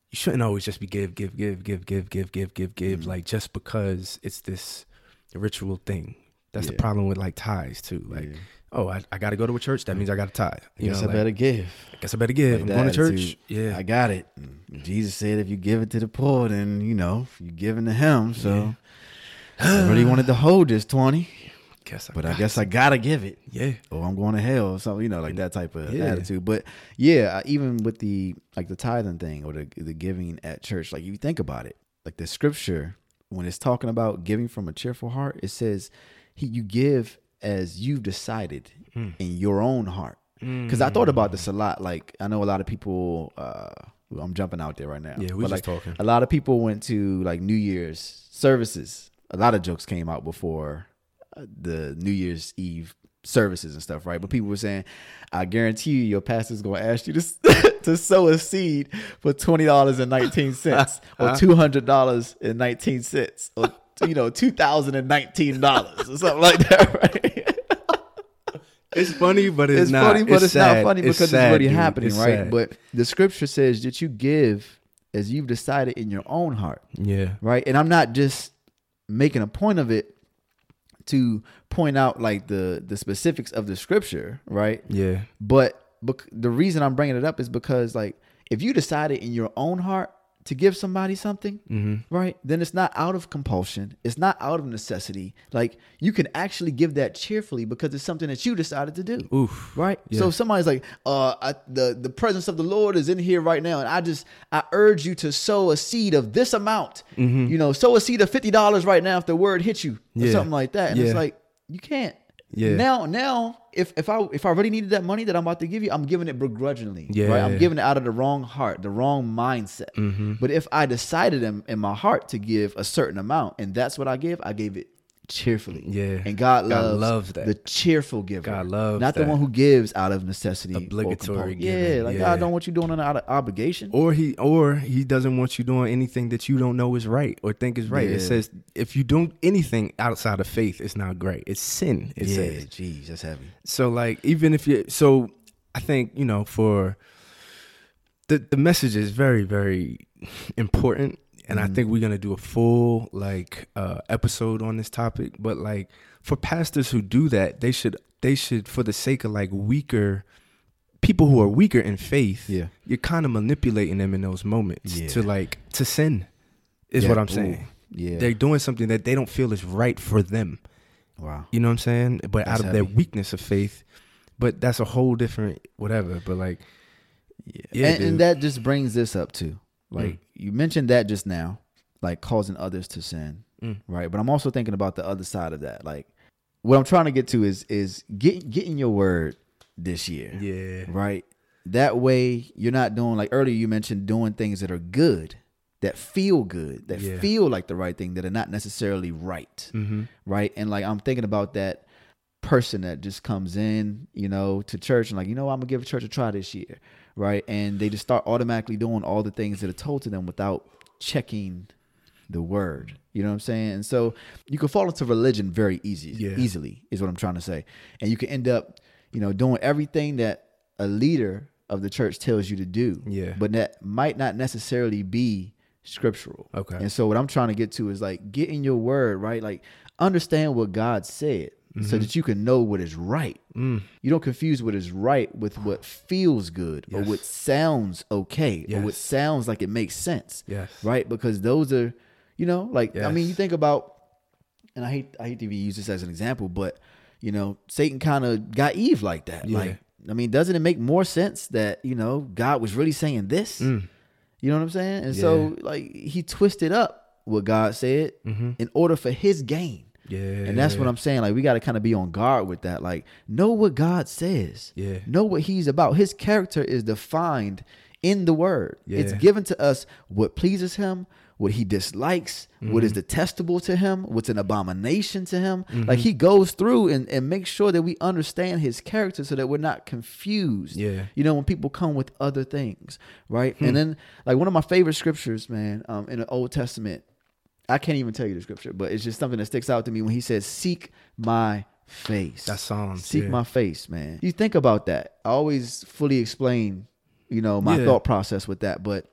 you shouldn't always just be give, give, give, give, give, give, give, give, give, Mhm. like just because it's this ritual thing. That's the problem with like tithes too. Like, yeah. Oh, I, I got to go to a church. That means I got to tithe. You Guess know, I like, better give. I guess I better give. Like I'm going to church. Yeah, I got it. Jesus said, if you give it to the poor, then you know you're giving to Him. So I really wanted to hold this twenty. Guess I but I guess I gotta give it. Yeah. or I'm going to hell So you know, like that type of Yeah. attitude. But yeah, even with the like the tithing thing or the the giving at church, like you think about it, like the scripture when it's talking about giving from a cheerful heart, it says he you give as you've decided Hmm. in your own heart. Because I thought about this a lot. Like I know a lot of people. uh I'm jumping out there right now. Yeah, we but, just like, talking. A lot of people went to like New Year's services. A lot of jokes came out before uh, the New Year's Eve services and stuff, right? But people were saying, "I guarantee you, your pastor's going to ask you to to sow a seed for twenty dollars and nineteen cents, or two hundred dollars and nineteen cents, or you know, two thousand and nineteen dollars, or something like that, right?" It's funny, but it's, it's not. funny, but it's, sad. not funny because it's, sad, it's already dude. happening, It's right? sad. But the scripture says that you give as you've decided in your own heart, yeah, right? And I'm not just making a point of it to point out like the the specifics of the scripture, right? yeah, But bec- the reason I'm bringing it up is because like if you decided in your own heart to give somebody something, Mm-hmm. right? Then it's not out of compulsion. It's not out of necessity. Like you can actually give that cheerfully because it's something that you decided to do. Oof. Right. Yeah. So if somebody's like, uh, I, the the presence of the Lord is in here right now, and I just I urge you to sow a seed of this amount. You know, sow a seed of fifty dollars right now if the word hits you or Mm-hmm. Yeah. something like that. And it's like you can't. Yeah. Now, now, if if I if I really needed that money that I'm about to give you, I'm giving it begrudgingly. Right. Yeah. I'm giving it out of the wrong heart, the wrong mindset. Mm-hmm. But if I decided in, in my heart to give a certain amount, and that's what I give, I gave it cheerfully. Yeah. And God God loves, loves that. the cheerful giver. God loves not the one who gives out of necessity, Obligatory giving, Yeah, like yeah. God don't want you doing it out of obligation. Or he, or he doesn't want you doing anything that you don't know is right or think is right. It says if you do anything outside of faith, it's not great. It's sin. It yeah, says. jeez, that's heavy. So like even if you so I think, you know, for the the message is very, very important. And I think we're gonna do a full like uh episode on this topic. But like for pastors who do that, they should they should for the sake of like weaker people who are weaker in faith, Yeah. you're kind of manipulating them in those moments Yeah. to like to sin is Yeah, what I'm ooh, saying. Yeah. They're doing something that they don't feel is right for them. wow. You know what I'm saying? But That's out of their weakness of faith. But that's a whole different whatever. But like, yeah, and, and that just brings this up too. Like Mm. you mentioned that just now, like causing others to sin, Mm. right? But I'm also thinking about the other side of that. Like what I'm trying to get to is is get getting your word this year, yeah, right? That way you're not doing like earlier you mentioned doing things that are good, that feel good, that Yeah. feel like the right thing, that are not necessarily right mm-hmm. right? And like I'm thinking about that person that just comes in, you know, to church and like, you know, I'm gonna give church a try this year, right? And they just start automatically doing all the things that are told to them without checking the word. You know what I'm saying? And so you can fall into religion very easy, Yeah. easily is what I'm trying to say. And you can end up, you know, doing everything that a leader of the church tells you to do. Yeah. But that might not necessarily be scriptural. Okay. And so what I'm trying to get to is like get in your word, right? Like understand what God said so that you can know what is right. Mm. You don't confuse what is right with what feels good or what sounds okay or what sounds like it makes sense. Yes. Right? Because those are, you know, like I mean, you think about and I hate I hate to even use this as an example, but you know, Satan kind of got Eve like that. Yeah. Like I mean, doesn't it make more sense that, you know, God was really saying this? Mm. You know what I'm saying? And so like he twisted up what God said Mm-hmm. in order for his gain. Yeah. And that's what I'm saying. Like we got to kind of be on guard with that. Like know what God says. Yeah. Know what He's about. His character is defined in the Word. It's given to us what pleases Him, what He dislikes, what is Mm-hmm. detestable to Him, what's an abomination to Him. Like He goes through and, and makes sure that we understand His character so that we're not confused. Yeah. You know, when people come with other things, right? And then like one of my favorite scriptures, man, um, in the Old Testament, I can't even tell you the scripture, but it's just something that sticks out to me when he says, "Seek my face." That's Psalms, Seek yeah. my face, man. You think about that. I always fully explain, you know, my Yeah. thought process with that. But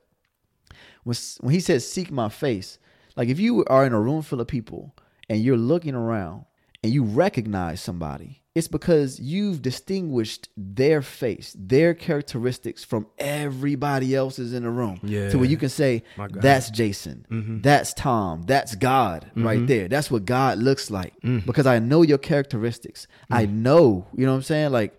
when when he says, "Seek my face," like if you are in a room full of people and you're looking around and you recognize somebody it's because you've distinguished their face, their characteristics from everybody else's in the room. Yeah. To where you can say, that's Jason, Mm-hmm. that's Tom, that's God right there. That's what God looks like. Mm. Because I know your characteristics. I know, you know what I'm saying? Like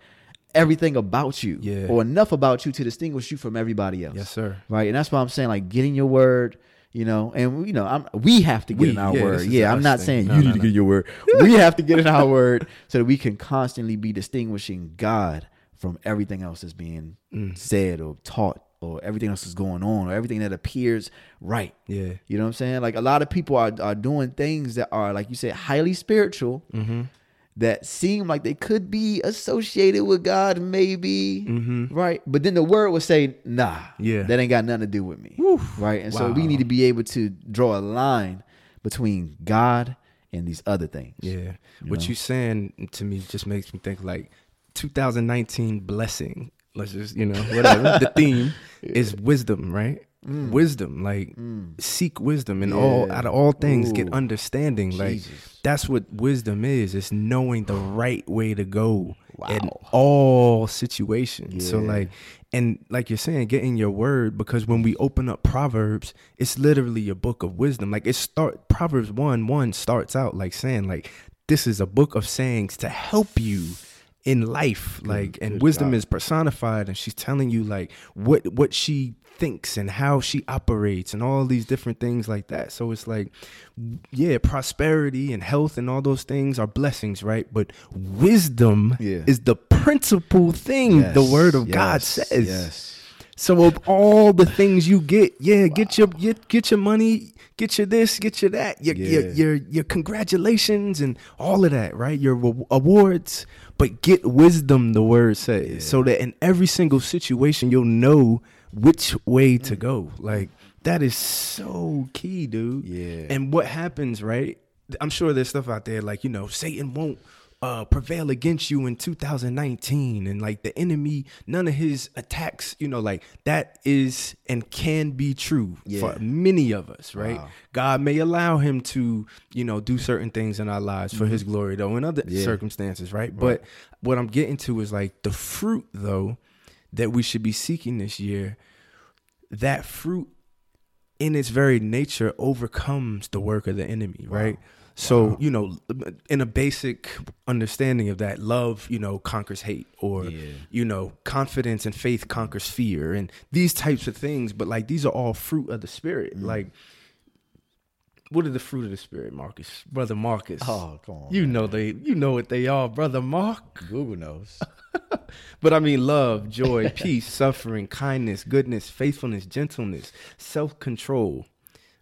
everything about you Yeah. or enough about you to distinguish you from everybody else. Yes, sir. Right. And that's why I'm saying like getting your word, you know, and you know, I'm we have to get We, in our yeah, word. Yeah, I'm not thing. saying No, you no, need to get in your word. we have to get in our word so that we can constantly be distinguishing God from everything else that's being Mm. said or taught or everything else that's going on or everything that appears right. Yeah. You know what I'm saying? Like a lot of people are are doing things that are like you said highly spiritual Mm-hmm. That seem like they could be associated with God, maybe, Mm-hmm. right? But then the word would say, "Nah, Yeah. that ain't got nothing to do with me," right? And so we need to be able to draw a line between God and these other things. Yeah. You what know? you saying to me just makes me think like 2019 blessing. Let's just, you know, whatever. the theme is wisdom, right? Wisdom, like seek wisdom in all Mm. Out of all things, get Ooh. understanding. Like that's what wisdom is. It's knowing the right way to go in all situations. So like and like you're saying, get in your word because when we open up Proverbs, it's literally a book of wisdom. Like it start Proverbs one one starts out like saying like this is a book of sayings to help you in life. Like and wisdom is personified and she's telling you like what what she thinks and how she operates and all these different things like that. So it's like yeah, prosperity and health and all those things are blessings, right? But wisdom Yeah. is the principal thing the word of God says. Yes. So of all the things you get, yeah, get your get, get your money, get your this, get your that, your, your Yeah. your your your congratulations and all of that, right? Your wa- awards, but get wisdom. The word says, so that in every single situation you'll know which way to go. Like that is so key, dude. Yeah. And what happens, right? I'm sure there's stuff out there like you know Satan won't uh, prevail against you in 2019, and like the enemy, none of his attacks, you know, like that is and can be true for many of us, right? Wow. God may allow him to, you know, do certain things in our lives for His glory, though, in other Mm-hmm. Yeah. circumstances, right? But what I'm getting to is like the fruit, though, that we should be seeking this year. That fruit in its very nature overcomes the work of the enemy, right? So, you know, in a basic understanding of that, love, you know, conquers hate or Yeah. you know, confidence and faith conquers fear and these types of things, but like these are all fruit of the spirit. Mm. Like what are the fruit of the spirit, Marcus? Brother Marcus. Oh, come on. You know they you know what they are, brother Mark. Google knows. But I mean, love, joy, peace, suffering, kindness, goodness, faithfulness, gentleness, self control,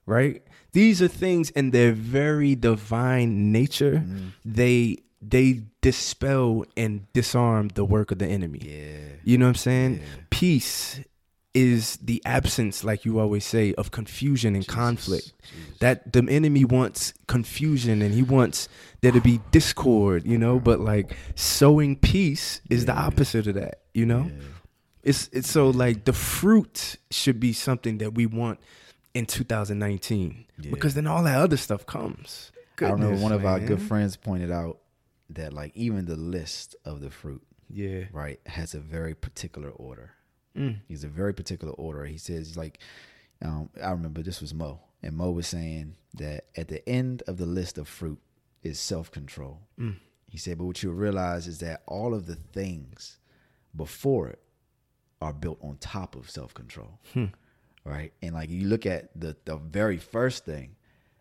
right? These are things in their very divine nature. Mm-hmm. They they dispel and disarm the work of the enemy. Yeah. You know what I'm saying? Peace is the absence, like you always say, of confusion and conflict. That the enemy wants confusion and he wants there to be discord, you know, but like sowing peace is the opposite of that, you know? It's it's so like the fruit should be something that we want in 2019 because then all that other stuff comes. I don't know. Goodness, One of our good friends pointed out that like even the list of the fruit, Yeah. right, has a very particular order. Mm. He's a very particular order. He says like, um, I remember this was Mo, and Mo was saying that at the end of the list of fruit is self control. Mm. He said, but what you realize is that all of the things before it are built on top of self control, Hmm. right? And like you look at the the very first thing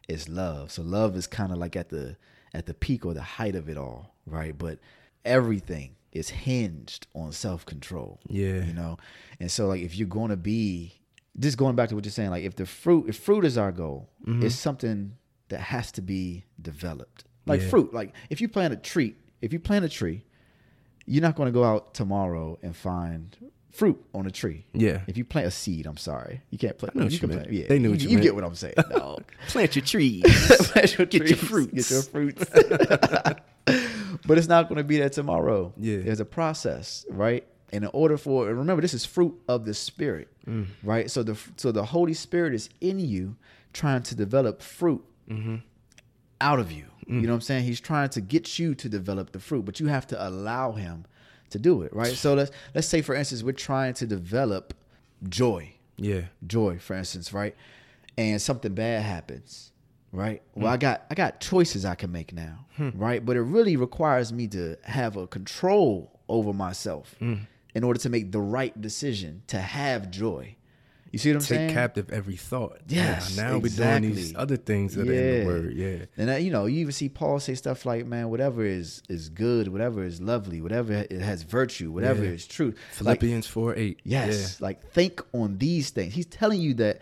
is love. So love is kind of like at the at the peak or the height of it all, right? But everything is hinged on self control. Yeah. You know? And so like if you're gonna be just going back to what you're saying, like if the fruit if fruit is our goal, Mm-hmm. it's something that has to be developed. Like Yeah. fruit. Like if you plant a tree, if you plant a tree, you're not gonna go out tomorrow and find fruit on a tree. Yeah. If you plant a seed, I'm sorry. You can't plant know what you you can meant. plant yeah. They knew you, you you get what I'm saying. No. Plant your trees. Plant your Get your trees, fruits. Get your fruits. but it's not going to be there tomorrow. Yeah. There's a process, right? And in order for and remember, this is fruit of the spirit, Mm. right? So the so the Holy Spirit is in you, trying to develop fruit Mm-hmm. out of you, You know what I'm saying? He's trying to get you to develop the fruit, but you have to allow him to do it, right? So let's let's say for instance we're trying to develop joy. Yeah. Joy, for instance, right? And something bad happens, right? Hmm. Well, I got I got choices I can make now, hmm. right? But it really requires me to have a control over myself hmm. in order to make the right decision to have joy. You see what I'm Take saying? Take captive every thought. Yes, Now, now we're doing these other things that are in the word. Yeah. And that, you know, you even see Paul say stuff like, "Man, whatever is is good, whatever is lovely, whatever it has virtue, whatever Yeah. is truth." Like, Philippians 4 8. yes, like think on these things. He's telling you that,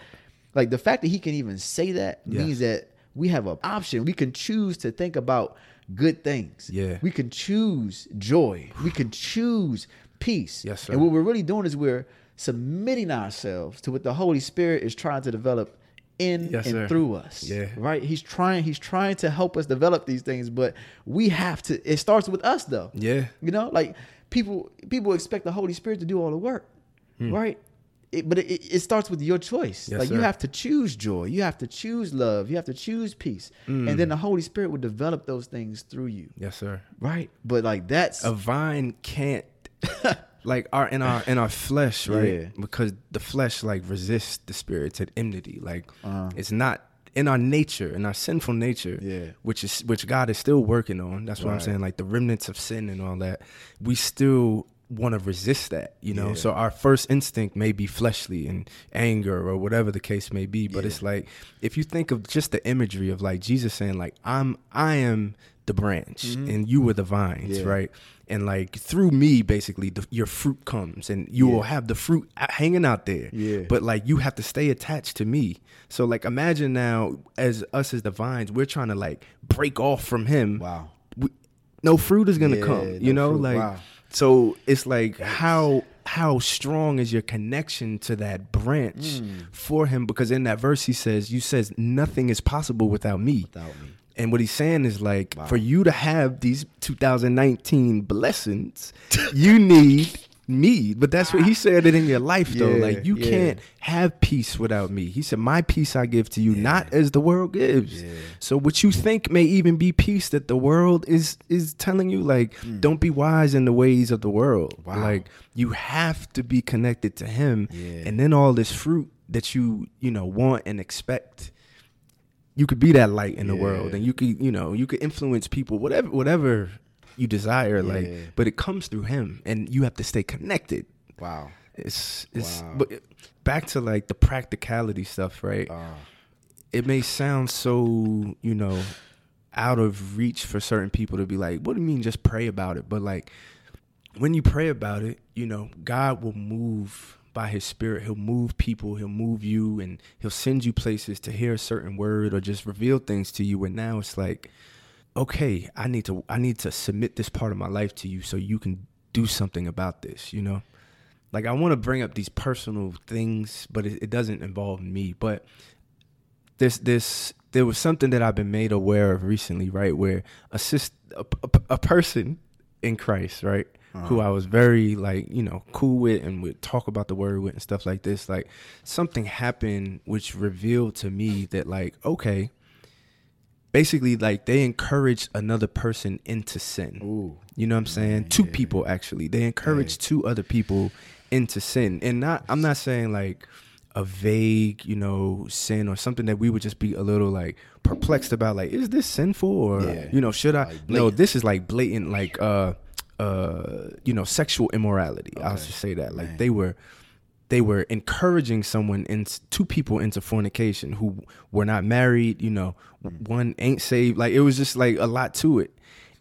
like the fact that he can even say that means that we have an option. We can choose to think about good things. Yeah. we can choose joy. We can choose peace. Yes, sir. And what we're really doing is we're submitting ourselves to what the Holy Spirit is trying to develop in Yes, and sir. through us. Yeah. Right? He's trying he's trying to help us develop these things, but we have to it starts with us though. Yeah. You know, like people people expect the Holy Spirit to do all the work. Hmm. Right? It, but it, it starts with your choice. Yes, like you have to choose joy. You have to choose love. You have to choose peace. Hmm. And then the Holy Spirit will develop those things through you. Yes, sir. Right? But like that's a vine can't like our in our in our flesh right Yeah. because the flesh like resists the spirit's at enmity like Uh-huh. it's not in our nature in our sinful nature Yeah. which is which god is still working on that's what i'm saying like the remnants of sin and all that we still want to resist that you know Yeah. so our first instinct may be fleshly and anger or whatever the case may be but Yeah. it's like if you think of just the imagery of like jesus saying like i'm i am the branch and you were the vines Mm-hmm. Yeah. right and like through me basically the, your fruit comes and you will have the fruit hanging out there Yeah. but like you have to stay attached to me so like imagine now as us as the vines we're trying to like break off from him wow. we, no fruit is gonna Yeah, come you no know fruit. like Wow. So it's like how how strong is your connection to that branch Hmm. for him because in that verse he says you says nothing is possible without me Without me. and what he's saying is like, Wow. for you to have these 2019 blessings, you need me. But that's what he said it in your life though. Yeah, like you yeah. can't have peace without me. He said, My peace I give to you, not as the world gives. Yeah. So what you think may even be peace that the world is is telling you, like, hmm. don't be wise in the ways of the world. Wow. Like you have to be connected to him. Yeah. And then all this fruit that you, you know, want and expect you could be that light in the world and you could you know you could influence people whatever whatever you desire Yeah. like but it comes through him and you have to stay connected. Wow. it's it's Wow. but back to like the practicality stuff right? Uh, it may sound so you know out of reach for certain people to be like what do you mean just pray about it? But like when you pray about it you know god will move by his spirit. He'll move people. He'll move you and he'll send you places to hear a certain word or just reveal things to you. And now it's like okay i need to i need to submit this part of my life to you so you can do something about this you know like i want to bring up these personal things but it, it doesn't involve me but this this there was something that I've been made aware of recently, right? Where a sis, a, a, a person in Christ, right, who uh-huh. I was very like you know cool with and would talk about the word with and stuff like this. Like something happened which revealed to me that like okay, basically like they encourage another person into sin. Ooh. You know what I'm saying? two people actually. They encouraged two other people into sin. And not I'm not saying like a vague, you know, sin or something that we would just be a little like perplexed about like is this sinful or Yeah. you know, should I Like No, this is like blatant like uh uh you know, sexual immorality. I'll just say that. Like Man. they were they were encouraging someone in two people into fornication who were not married you know mm. one ain't saved. Like it was just like a lot to it.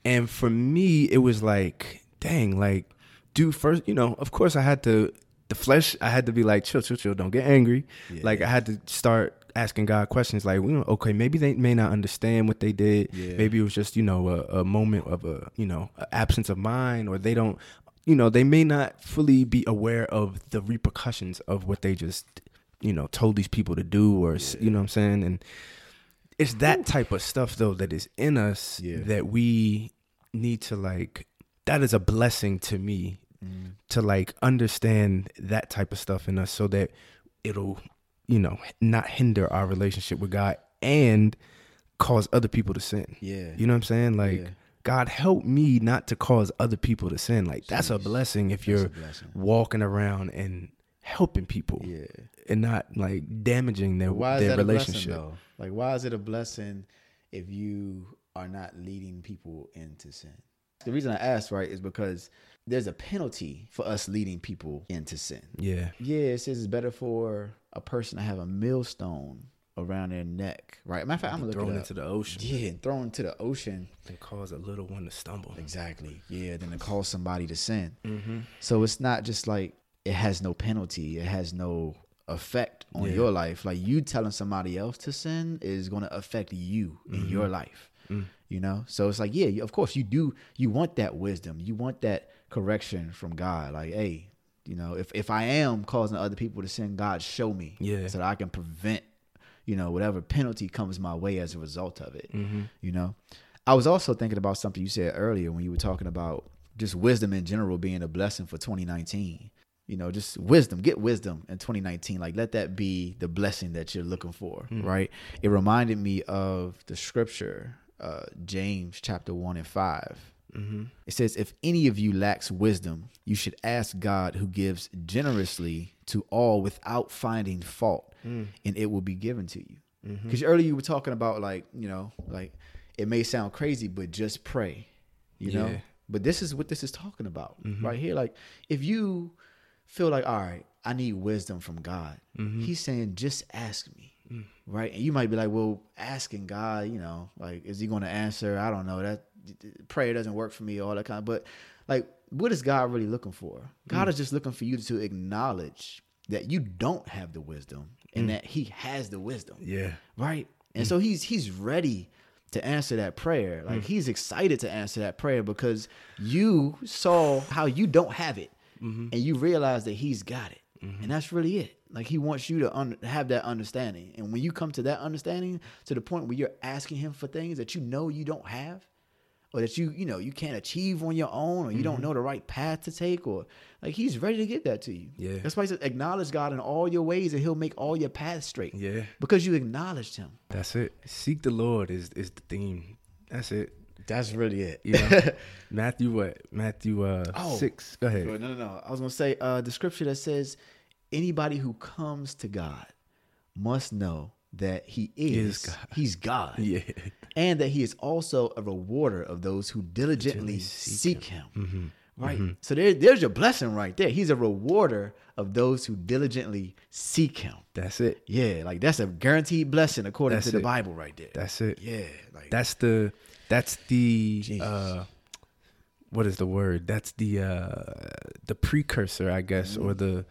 And for me it was like dang like do first you know of course i had to the flesh i had to be like chill chill chill don't get angry. Like i had to start asking god questions like you know, okay maybe they may not understand what they did. Yeah. maybe it was just you know a, a moment of a you know absence of mind or they don't you know they may not fully be aware of the repercussions of what they just you know told these people to do or s you know what i'm saying and it's that type of stuff though that is in us Yeah. that we need to like that is a blessing to me Mm. to like understand that type of stuff in us so that it'll you know not hinder our relationship with god and cause other people to sin. Yeah. You know what I'm saying? Like Yeah. God help me not to cause other people to sin. Like that's a blessing if you're blessing. walking around and helping people Yeah. and not like damaging their Why their relationship. blessing? Like why is it a blessing if you are not leading people into sin? The reason I asked, right, is because there's a penalty for us leading people into sin. yeah. Yeah, it says it's better for a person to have a millstone around their neck, right? Matter of fact, I'm gonna thrown into the ocean yeah, and thrown into the ocean. and cause a little one to stumble. Exactly. Yeah, then to cause somebody to sin. Mm-hmm. So it's not just like it has no penalty, it has no effect on Yeah. your life. Like you telling somebody else to sin is going to affect you in your life. Mm. You know? So it's like, yeah, of course you do you want that wisdom. You want that correction from God. Like, hey, you know, if if I am causing other people to sin, God show me Yeah. so that I can prevent you know, whatever penalty comes my way as a result of it. Mm-hmm. You know, I was also thinking about something you said earlier when you were talking about just wisdom in general being a blessing for 2019. You know, just wisdom, get wisdom in 2019. Like, let that be the blessing that you're looking for, mm. right? It reminded me of the scripture, uh, James chapter 1 and 5. Mm-hmm. It says, If any of you lacks wisdom, you should ask God who gives generously to all without finding fault, mm. and it will be given to you. Mm-hmm. Because earlier you were talking about, like, you know, like it may sound crazy, but just pray, you know? But this is what this is talking about mm-hmm. right here. Like, if you feel like, all right, I need wisdom from God, mm-hmm. He's saying, just ask me. Mm. Right. And you might be like, well, asking God, you know, like, is he going to answer? I don't know. That prayer doesn't work for me, all that kind of, but like, what is God really looking for? God mm. is just looking for you to acknowledge that you don't have the wisdom and mm. that he has the wisdom. Yeah. right? And mm. so he's he's ready to answer that prayer. Like he's excited to answer that prayer because you saw how you don't have it mm-hmm. and you realize that he's got it. Mm-hmm. And that's really it. Like he wants you to un- have that understanding. And when you come to that understanding to the point where you're asking him for things that you know you don't have or that you you know you can't achieve on your own or you don't know the right path to take or like he's ready to get that to you Yeah. that's why he says acknowledge god in all your ways and he'll make all your paths straight Yeah. because you acknowledged him That's it. Seek the Lord is is the theme. That's it. that's really it You know? Matthew what? Matthew uh Oh. six. Go ahead. no no no i was gonna say uh the scripture that says anybody who comes to god must know that he is, Is God. he's god Yeah. and that he is also a rewarder of those who diligently seek, seek him. Mm-hmm. Right. So there, there's your blessing right there. He's a rewarder of those who diligently seek him. That's it. Yeah, like that's a guaranteed blessing according That's to the. Bible right there. That's it. yeah, like That's the that's the uh what is the word? That's the uh the precursor, I guess, or the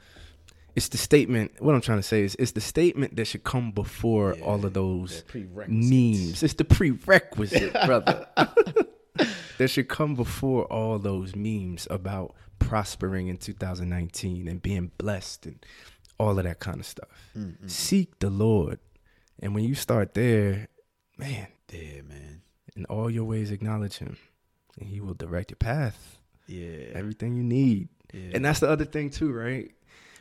it's the statement. What I'm trying to say is it's the statement that should come before all of those memes. It's the prerequisite, brother. that should come before all those memes about prospering in 2019 and being blessed and all of that kind of stuff. Mm, Seek the Lord. And when you start there, man, yeah, man. in all your ways acknowledge him and he will direct your path Yeah, everything you need yeah. and that's the other thing too right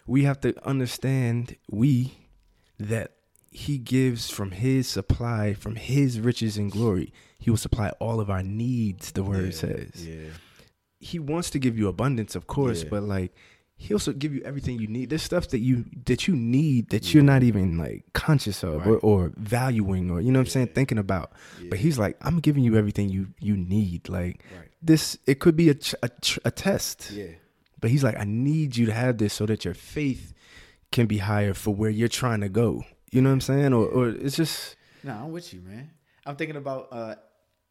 we have to understand we that he gives from his supply from his riches and glory he will supply all of our needs the word yeah, says. yeah, he wants to give you abundance of course Yeah. but like he also give you everything you need. There's stuff that you that you need that you're not even like conscious of or, Right. or valuing or you know what i'm saying thinking about. But he's like i'm giving you everything you you need. Like Right. this it could be a, a, a test. Yeah. But he's like i need you to have this so that your faith can be higher for where you're trying to go you know what i'm saying or, or it's just No, I'm with you, man. I'm thinking about uh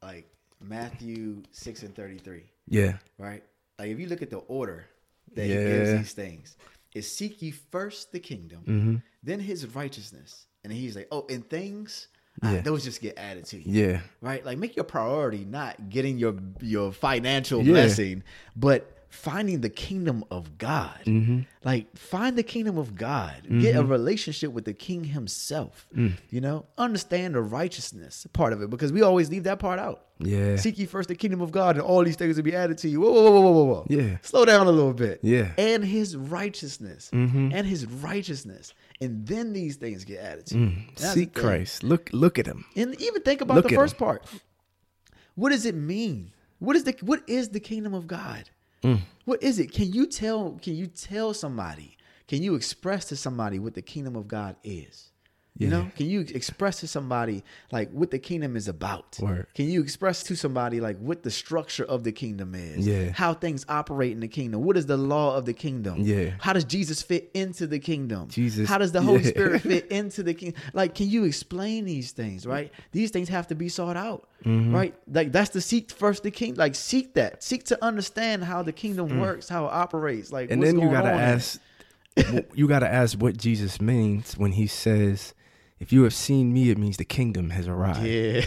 like Matthew six and thirty three. yeah right? Like if you look at the order that he gives these things, is seek ye first the kingdom, Mm-hmm. then his righteousness, and he's like, oh, and things, ah, Yeah. those just get added to you, yeah right? Like make your priority not getting your your financial Yeah. blessing, but finding the kingdom of God. Mm-hmm. Like find the kingdom of God. Get a relationship with the King Himself. Mm. You know, understand the righteousness part of it because we always leave that part out. yeah Seek ye first the kingdom of God, and all these things will be added to you. Whoa, whoa, whoa, whoa, whoa, whoa. Yeah. Slow down a little bit. Yeah. And his righteousness. Mhm. And his righteousness. and then these things get added to you. Mm. Seek. Christ. Look look at him. And even think about Look the first him. part. What does it mean? What is the what is the kingdom of God? Mm. What is it? Can you tell can you tell somebody? Can you express to somebody what the kingdom of God is? You Yeah. know, can you express to somebody like what the kingdom is about? Word. Can you express to somebody like what the structure of the kingdom is? Yeah. How things operate in the kingdom? What is the law of the kingdom? Yeah. How does Jesus fit into the kingdom? Jesus- How does the Holy yeah. Spirit fit into the kingdom? Like, can you explain these things, right? These things have to be sought out, Mm-hmm. right? Like, that's the seek first the king. Like, seek that. Seek to understand how the kingdom works, how it operates. Like, Mm. And then you gotta on in it. ask you gotta ask what Jesus means when he says, if you have seen me, it means the kingdom has arrived. Yeah.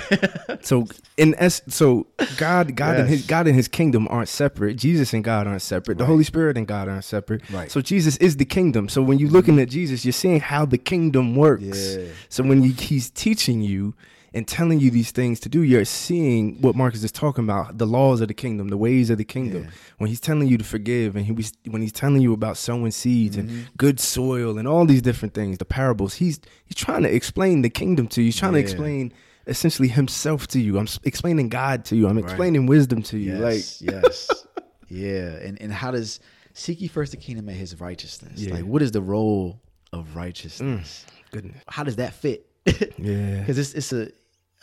So in es- so God, God and his God and his kingdom aren't separate. Jesus and God aren't separate. The Holy Spirit and God aren't separate. Right. So Jesus is the kingdom. So when you're looking mm-hmm. at Jesus, you're seeing how the kingdom works. Yeah. So when you, he's teaching you and telling you these things to do, you're seeing what Marcus is talking about, the laws of the kingdom, the ways of the kingdom. Yeah. When he's telling you to forgive and he was when he's telling you about sowing seeds Mm-hmm. and good soil and all these different things, the parables, he's he's trying to explain the kingdom to you. He's trying to explain essentially himself to you. I'm explaining God to you. I'm Right. explaining wisdom to you. Yes, yes, yeah. And and how does seek ye first the kingdom and His righteousness? Yeah. Like, what is the role of righteousness? Like goodness. How does that fit? Yeah. because it's it's a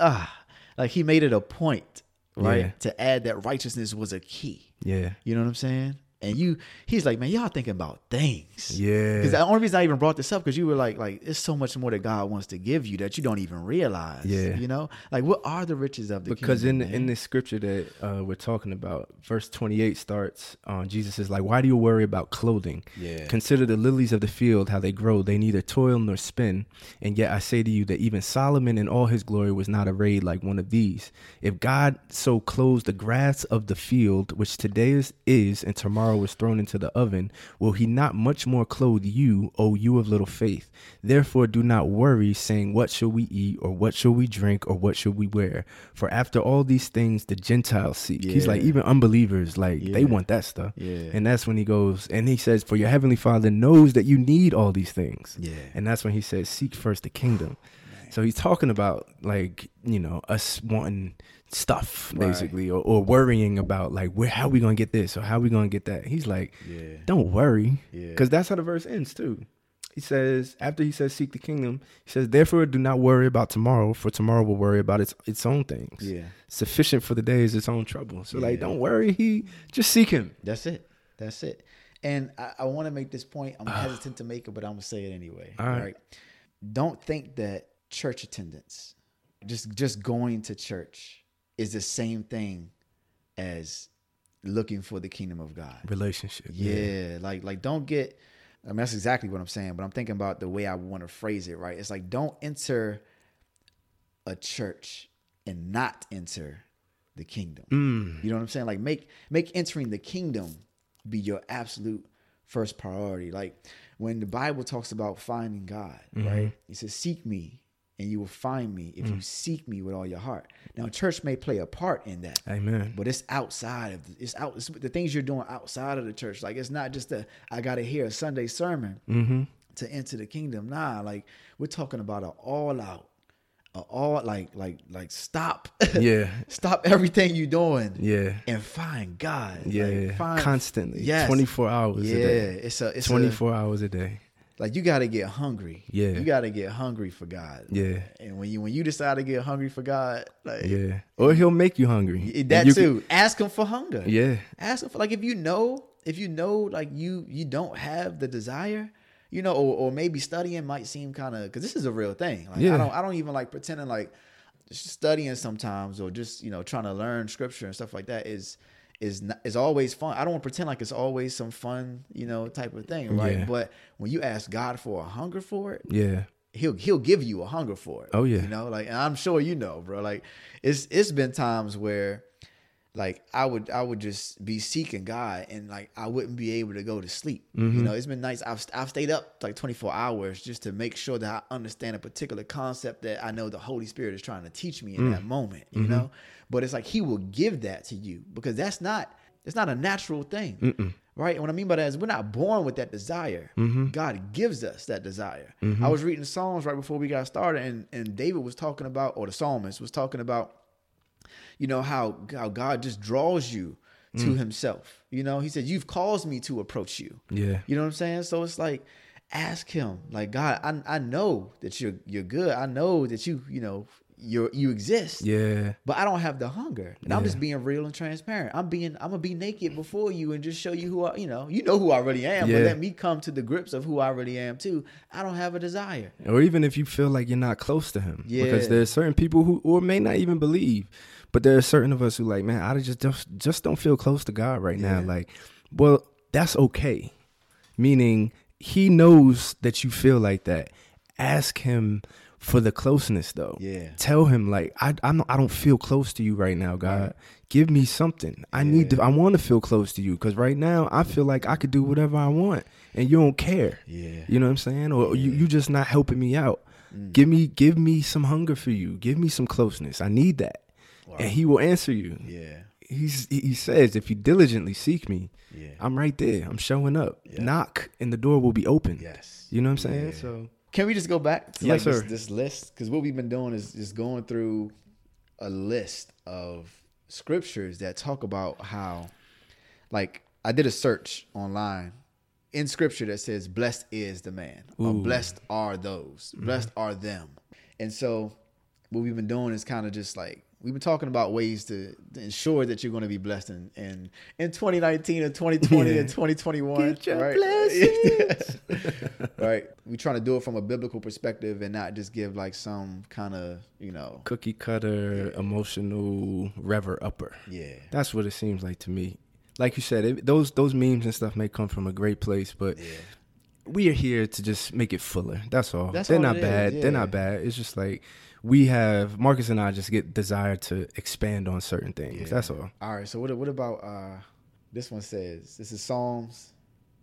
ah like He made it a point, right, Yeah. to add that righteousness was a key. Yeah. You know what I'm saying? And you, he's like, man, y'all thinking about things. Yeah. Because the only reason I even brought this up because you were like, like, it's so much more that God wants to give you that you don't even realize. Yeah. You know, like, what are the riches of the because kingdom, in man? in this scripture that uh, we're talking about, verse twenty eight starts. Uh, Jesus is like, "Why do you worry about clothing? Yeah. Consider the lilies of the field, how they grow; they neither toil nor spin. And yet I say to you that even Solomon in all his glory was not arrayed like one of these. If God so clothes the grass of the field, which today is, is and tomorrow is thrown into the oven, will He not much more clothe you, O you of little faith? Therefore, do not worry, saying, What shall we eat, or what shall we drink, or what shall we wear? For after all these things the Gentiles seek. He's like, even unbelievers, like they want that stuff. Yeah. And that's when he goes, and he says, For your heavenly Father knows that you need all these things. Yeah. And that's when he says, Seek first the kingdom. So he's talking about like, you know, us wanting stuff Right. basically or, or worrying about like where how we gonna get this or how we gonna get that. He's like, Yeah. Don't worry. Yeah. Because that's how the verse ends too. He says, after he says seek the kingdom, he says, Therefore do not worry about tomorrow, for tomorrow will worry about its its own things. Yeah. Sufficient for the day is its own trouble. So like don't worry, he just seek him. That's it. That's it. And I, I want to make this point. I'm hesitant to make it, but I'm gonna say it anyway. All right. Don't think that church attendance, just just going to church, is the same thing as looking for the kingdom of God. Relationship. Yeah, like like don't get. I mean, that's exactly what I'm saying. But I'm thinking about the way I want to phrase it. Right? It's like don't enter a church and not enter the kingdom. Mm. You know what I'm saying? Like make make entering the kingdom be your absolute first priority. Like when the Bible talks about finding God, right? It says, "Seek me, and you will find me if you seek me with all your heart." Now, church may play a part in that, Amen. but it's outside of the, it's out it's the things you're doing outside of the church. Like it's not just a I got to hear a Sunday sermon Mm-hmm. to enter the kingdom. Nah, like we're talking about an all out, a all like like like stop, Yeah. stop everything you're doing, Yeah. and find God. Yeah. Like, find, Constantly. Yes. 24 hours Yeah, a day. it's a it's 24 hours a day. Like you got to get hungry. Yeah. you got to get hungry for God. Yeah. and when you when you decide to get hungry for God, like Yeah. Or he'll make you hungry. that you too. Ask him for hunger. yeah. ask him for like if you know if you know like you you don't have the desire you know or, or maybe studying might seem kind of because this is a real thing like Yeah. i don't i don't even like pretending like studying sometimes or just you know trying to learn scripture and stuff like that is is not, is always fun i don't want to pretend like it's always some fun you know type of thing right Yeah. but when you ask god for a hunger for it Yeah. he'll he'll give you a hunger for it. Oh, yeah. you know, like and I'm sure you know, bro. Like it's it's been times where like I would I would just be seeking God and like I wouldn't be able to go to sleep. Mm-hmm. You know, it's been nice. I've I've stayed up like 24 hours just to make sure that I understand a particular concept that I know the Holy Spirit is trying to teach me in Mm. that moment. You Mm-hmm. know, but it's like He will give that to you because that's not it's not a natural thing. Mm-mm. Right? And what I mean by that is we're not born with that desire. Mm-hmm. God gives us that desire. I was reading Psalms right before we got started, and, and David was talking about, or the psalmist was talking about, you know, how, how God just draws you to Mm. himself. You know, he said, You've caused me to approach you. Yeah. You know what I'm saying? So it's like, ask him, like, God, I, I know that you're you're good. I know that you, you know, you're you exist. Yeah. But I don't have the hunger. And I'm just being real and transparent. I'm being I'm gonna be naked before you and just show you who I you know, you know who I really am, Yeah. but let me come to the grips of who I really am too. I don't have a desire. Or even if you feel like you're not close to him. Yeah. Because there's certain people who or may not even believe. But there are certain of us who like, man, I just just, just don't feel close to God right now. Like, well, that's okay. Meaning he knows that you feel like that. Ask him for the closeness though. Yeah. Tell him like I I'm I don't feel close to you right now, God. Right. Give me something. I need to I want to feel close to you cuz right now I feel like I could do whatever I want and you don't care. Yeah. You know what I'm saying? Or you you just not helping me out. Mm. Give me give me some hunger for you. Give me some closeness. I need that. And he will answer you. Yeah. He's he says if you diligently seek me, Yeah. I'm right there. I'm showing up. Knock and the door will be open. Yes. You know what I'm saying? Yeah. So Can we just go back to Yes, like this, this list? Because what we've been doing is just going through a list of scriptures that talk about how, like, I did a search online in scripture that says, "Blessed is the man," or "Blessed are those," mm-hmm. "Blessed are them," and so what we've been doing is kind of just like we've been talking about ways to, to ensure that you're going to be blessed in in, in 2019 and 2020 Yeah. and 2021 Get your right blessings. right We're trying to do it from a biblical perspective and not just give like some kind of you know cookie cutter, emotional rever upper. yeah That's what it seems like to me. Like you said, it, those those memes and stuff may come from a great place, but yeah we are here to just make it fuller. That's all. That's They're all not bad. yeah. They're not bad. It's just like we have Marcus and I just get desire to expand on certain things. Yeah. That's all. all right so what what about uh this one says this is psalms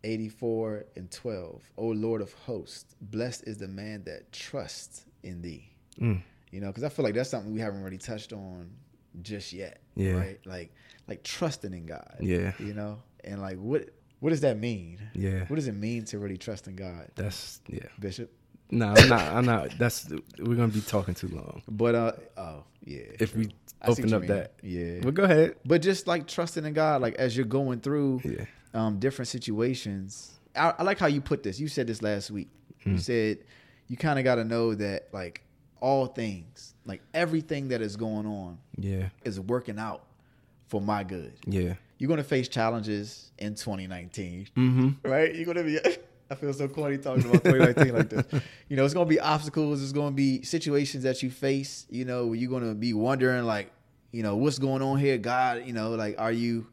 84 and 12 o lord of hosts blessed is the man that trusts in thee Mm. you know because i feel like that's something we haven't really touched on just yet Yeah. right like like trusting in god Yeah. you know and like what what does that mean Yeah. what does it mean to really trust in god That's yeah. bishop No, I'm not. I'm not. That's we're gonna be talking too long but uh oh yeah if we I open up mean. that. yeah But go ahead. but just like trusting in god like as you're going through Yeah. um, different situations. I, I like how you put this. You said this last week. You said you kind of got to know that like all things, like everything that is going on, Yeah. is working out for my good. Yeah. You're gonna face challenges in 2019, Mm-hmm. right? You're gonna be. I feel so corny talking about 2019 like this. You know, it's gonna be obstacles. It's gonna be situations that you face. You know, where you're gonna be wondering like, you know, what's going on here, God. You know, like, are you?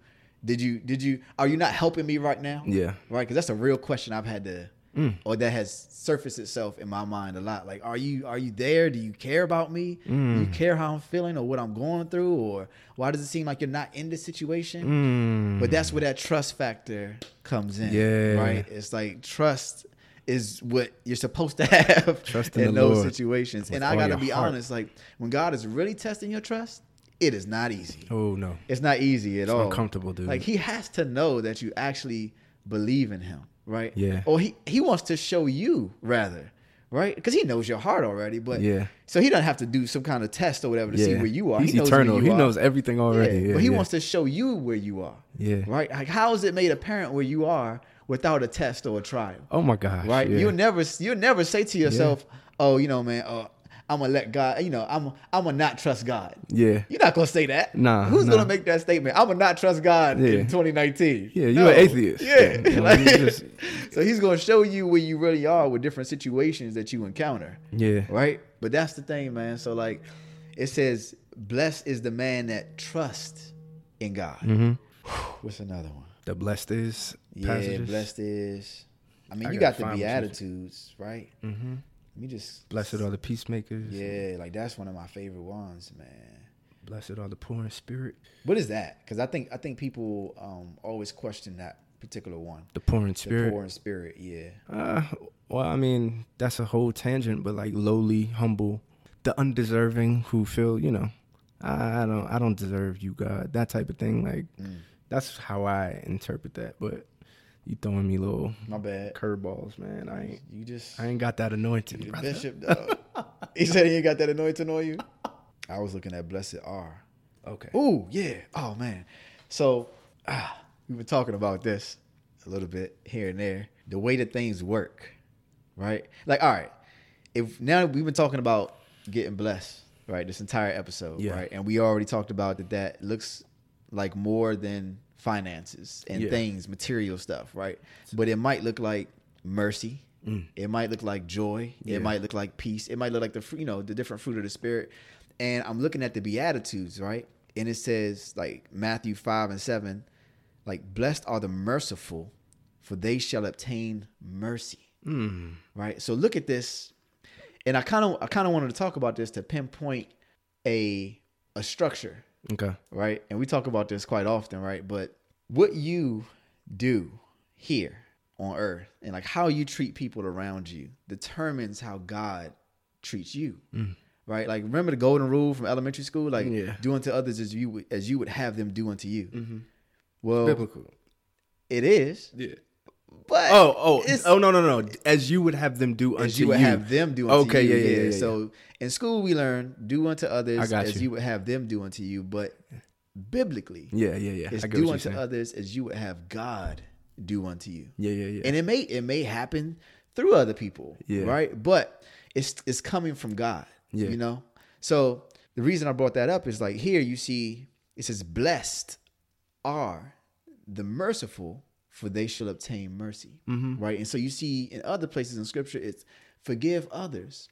Did you? Did you? Are you not helping me right now? Yeah. right? Because that's a real question I've had to, Mm. or that has surfaced itself in my mind a lot. Like, are you are you there? Do you care about me? Do Mm. you care how I'm feeling or what I'm going through, or why does it seem like you're not in this situation? Mm. But that's where that trust factor comes in. Yeah. right. It's like trust is what you're supposed to have Trust in in those Lord situations. And I got to be heart. honest, like when God is really testing your trust, it is not easy. Oh no. It's not easy at It's all. uncomfortable, dude. Like he has to know that you actually believe in him, right? Yeah. Or he he wants to show you rather, right? Because he knows your heart already. But Yeah. So he doesn't have to do some kind of test or whatever to see where you are. He's he knows eternal. He are. knows everything already. Yeah, Yeah, but he yeah. wants to show you where you are. Yeah. Right? Like how is it made apparent where you are without a test or a trial? Oh my gosh. right? Yeah. You'll never you'll never say to yourself, "Oh, you know, man, uh, I'm gonna let God, you know, I'm I'm gonna not trust God." Yeah. You're not gonna say that. Nah, Who's nah. gonna make that statement? I'm gonna not trust God Yeah. in 2019. Yeah, you're an atheist. Yeah. Yeah, Like, just- so he's gonna show you where you really are with different situations that you encounter. Yeah. Right? But that's the thing, man. So like it says, blessed is the man that trusts in God. Mm-hmm. What's another one? The blessed is Yeah, blessed is I mean, I you gotta the find what you- Beatitudes, right? Mm-hmm. Let me just Blessed are the peacemakers. Yeah, like that's one of my favorite ones, man. Blessed are the poor in spirit. What is that? Because I think I think people um, always question that particular one. The poor in spirit. The poor in spirit, yeah. Uh, well, I mean, that's a whole tangent, but like lowly, humble, the undeserving who feel, you know, I, I don't, I don't deserve you, God, that type of thing. Like, Mm. That's how I interpret that. But you throwing me little My bad. curveballs, man. I ain't You just I ain't got that anointing, brother. bishop. Dog. he said he ain't got that anointing on you. I was looking at blessed R. Okay. Ooh, yeah. Oh man. So ah, we've been talking about this a little bit here and there. The way that things work, right? Like, all right, if now we've been talking about getting blessed, right? This entire episode, Yeah. right? And we already talked about that. That looks like more than finances and Yeah. things, material stuff, right? But it might look like mercy. It might look like joy. Mm. Yeah. It might look like peace. It might look like the you know the different fruit of the spirit. And I'm looking at the beatitudes, right? And it says like Matthew five and seven, like blessed are the merciful, for they shall obtain mercy. Mm. Right. So look at this, and I kind of I kind of wanted to talk about this to pinpoint a a structure Okay. right? And we talk about this quite often, right? But what you do here on earth and like how you treat people around you determines how God treats you. Mm. Right? Like remember the golden rule from elementary school? Like Yeah. do unto others as you would as you would have them do unto you. Mm-hmm. Well, Biblical. it is. Yeah. But Oh, oh, oh no, no, no. As you would have them do as unto you would you. have them do unto Okay, you. yeah, yeah, yeah, So in school we learn do unto others as you. you would have them do unto you, but biblically Yeah, yeah, yeah. It's do unto saying. others as you would have God do unto you. Yeah, yeah, yeah. And it may it may happen through other people, Yeah. right? But it's it's coming from God. Yeah. You know? So the reason I brought that up is like here you see it says blessed are the merciful for they shall obtain mercy. Mm-hmm. Right? And so you see in other places in scripture it's forgive others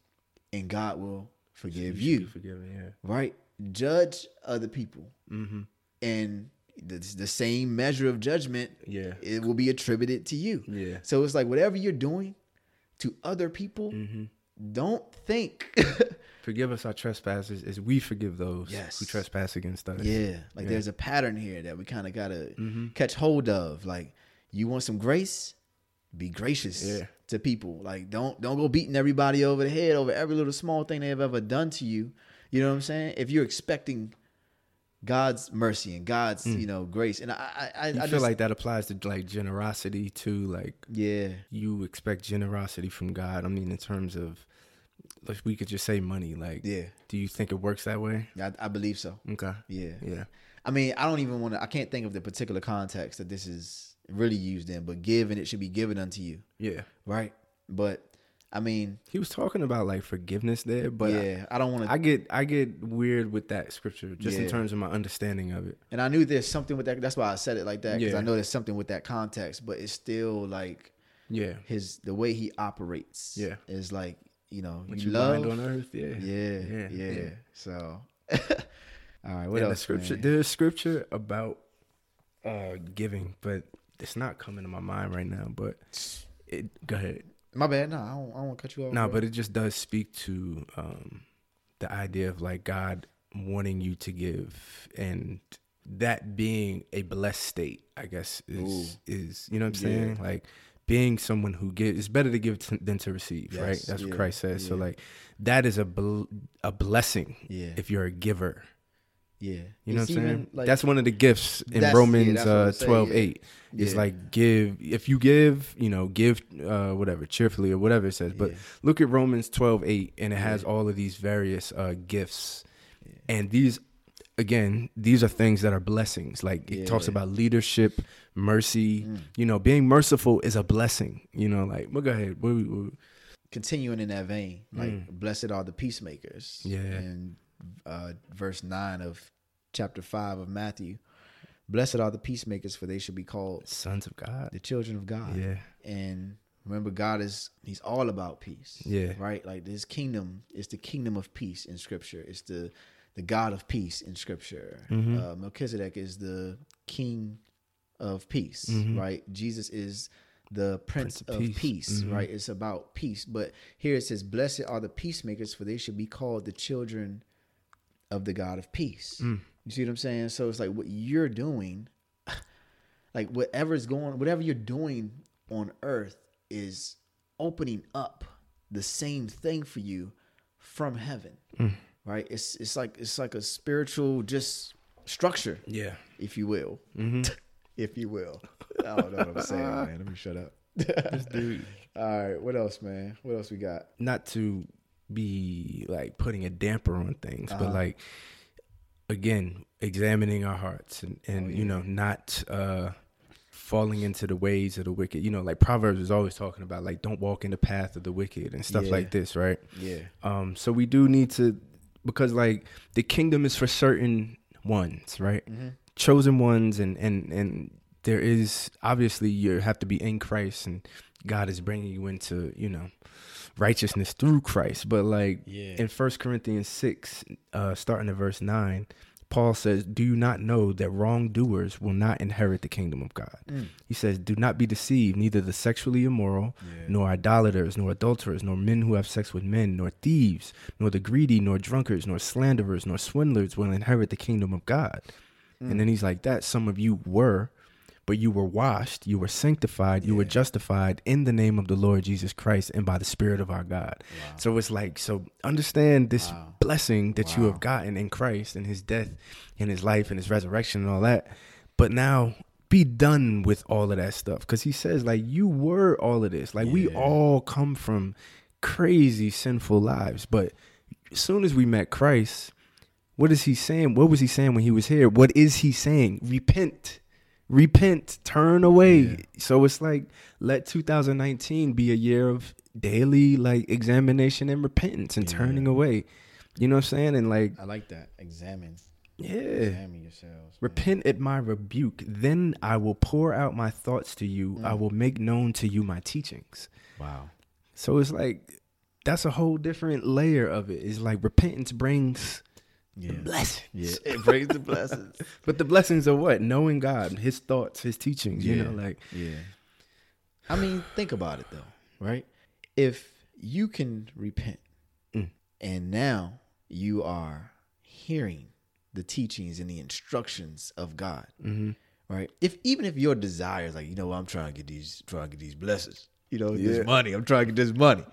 and God will forgive You you forgiven, yeah. right? Judge other people, Mm-hmm. and the, the same measure of judgment, Yeah. it will be attributed to you. Yeah. So it's like whatever you're doing to other people, Mm-hmm. don't think, Forgive us our trespasses as we forgive those Yes. who trespass against us. yeah, like Yeah. there's a pattern here that we kind of gotta Mm-hmm. catch hold of. Like you want some grace, be gracious Yeah. to people. Like don't don't go beating everybody over the head over every little small thing they have ever done to you. You know what I'm saying? If you're expecting God's mercy and God's you know grace, and I I, Mm. I feel just, like that applies to like generosity too. Like yeah you expect generosity from God. I mean, in terms of, like we could just say money. Like, yeah do you think it works that way? I, I believe so. Okay. Yeah. Yeah. I mean, I don't even want to. I can't think of the particular context that this is really used in, but give and it should be given unto you, Yeah. right? But I mean, He was talking about like forgiveness there, but yeah, I don't want to. I get I get weird with that scripture just in terms of my understanding of it. and I knew there's something with that. That's why I said it like that because Yeah. I know there's something with that context, but it's still like Yeah. his the way he operates. Yeah. is like you know What you you love. on earth, yeah. Yeah, yeah, Yeah, yeah. So, all right, what and the scripture man? there's scripture about uh giving, but it's not coming to my mind right now. But it go ahead. My bad. No, I don't, I don't cut you off. No, bro. but it just does speak to um, the idea of like God wanting you to give and that being a blessed state, I guess is is you know what I'm Yeah. saying? Like being someone who gives it's better to give t- than to receive, right? Yes, That's what Christ says. So like that is a bl- a blessing Yeah. if you're a giver. Yeah, You know It's what I'm saying? like- that's one of the gifts in yeah, Romans what uh, saying, 12 yeah. 8. It's like give, if you give, you know, give uh, whatever, cheerfully or whatever it says. But Yeah. look at Romans 12 8, and it has all of these various uh, gifts. And these, again, these are things that are blessings. Like it talks about leadership, mercy. Mm. You know, being merciful is a blessing. You know, like, well, go ahead. What- what- continuing in that vein, like blessed are the peacemakers. Mm. Yeah. And uh, verse nine of chapter five of Matthew, blessed are the peacemakers, for they should be called sons of God. the children of God. Yeah. And remember, God is He's all about peace. Yeah. Right. Like His kingdom is the kingdom of peace in Scripture. It's the the God of peace in Scripture. Mm-hmm. Uh, Melchizedek is the King of peace. Mhm. Right. Jesus is the Prince, Prince of, Peace. Peace. Mhm. Right. It's about peace. But here it says, "Blessed are the peacemakers, for they should be called the children of the God of peace." Mm. You see what I'm saying? So it's like what you're doing, like whatever's going, whatever you're doing on earth is opening up the same thing for you from heaven. Mm. Right? It's it's like it's like a spiritual just structure, Yeah. if you will. hmm if you will. I don't know what I'm saying, man. Let me shut up. dude. All right, what else, man? What else we got? not to be like putting a damper on things, Uh-huh. but like again, examining our hearts and, and Oh, you know, not uh falling into the ways of the wicked. You know, like Proverbs is always talking about like don't walk in the path of the wicked and stuff Yeah. like this, right? Yeah. Um so we do need to because like the kingdom is for certain ones, right? Mm-hmm. chosen ones and and and there is obviously you have to be in Christ and God is bringing you into you know righteousness through Christ but like Yeah. in First Corinthians 6 uh starting at verse 9 Paul says do you not know that wrongdoers will not inherit the kingdom of God Mm. he says do not be deceived neither the sexually immoral Yeah. nor idolaters, nor adulterers, nor men who have sex with men, nor thieves, nor the greedy, nor drunkards, nor slanderers, nor swindlers will inherit the kingdom of God. And then he's like, that some of you were, but you were washed, you were sanctified, you were justified in the name of the Lord Jesus Christ and by the Spirit of our God. So it's like, so understand this Wow. blessing that you have gotten in Christ and his death and his life and his resurrection and all that. But now be done with all of that stuff. Cause he says, like, you were all of this. Like, we all come from crazy sinful lives. But as soon as we met Christ, what is he saying? What was he saying when he was here? What is he saying? Repent. Repent. Turn away. Yeah. So it's like let 2019 be a year of daily like examination and repentance and Yeah. turning away. You know what I'm saying? And like I like that. Examine. yeah. Examine yourselves. man. Repent at my rebuke. Then I will pour out my thoughts to you. I Mm. will make known to you my teachings. Wow. So it's like that's a whole different layer of it. It's like repentance brings Yeah. the blessings. Yeah. It brings the blessings. But the blessings are what? Knowing God, his thoughts, his teachings, you know, like Yeah. I mean, think about it though, right? If you can repent Mm. and now you are hearing the teachings and the instructions of God, mhm. right? If even if your desire is like, you know, I'm trying to get these trying to get these blessings, you know, Yeah. this money, I'm trying to get this money,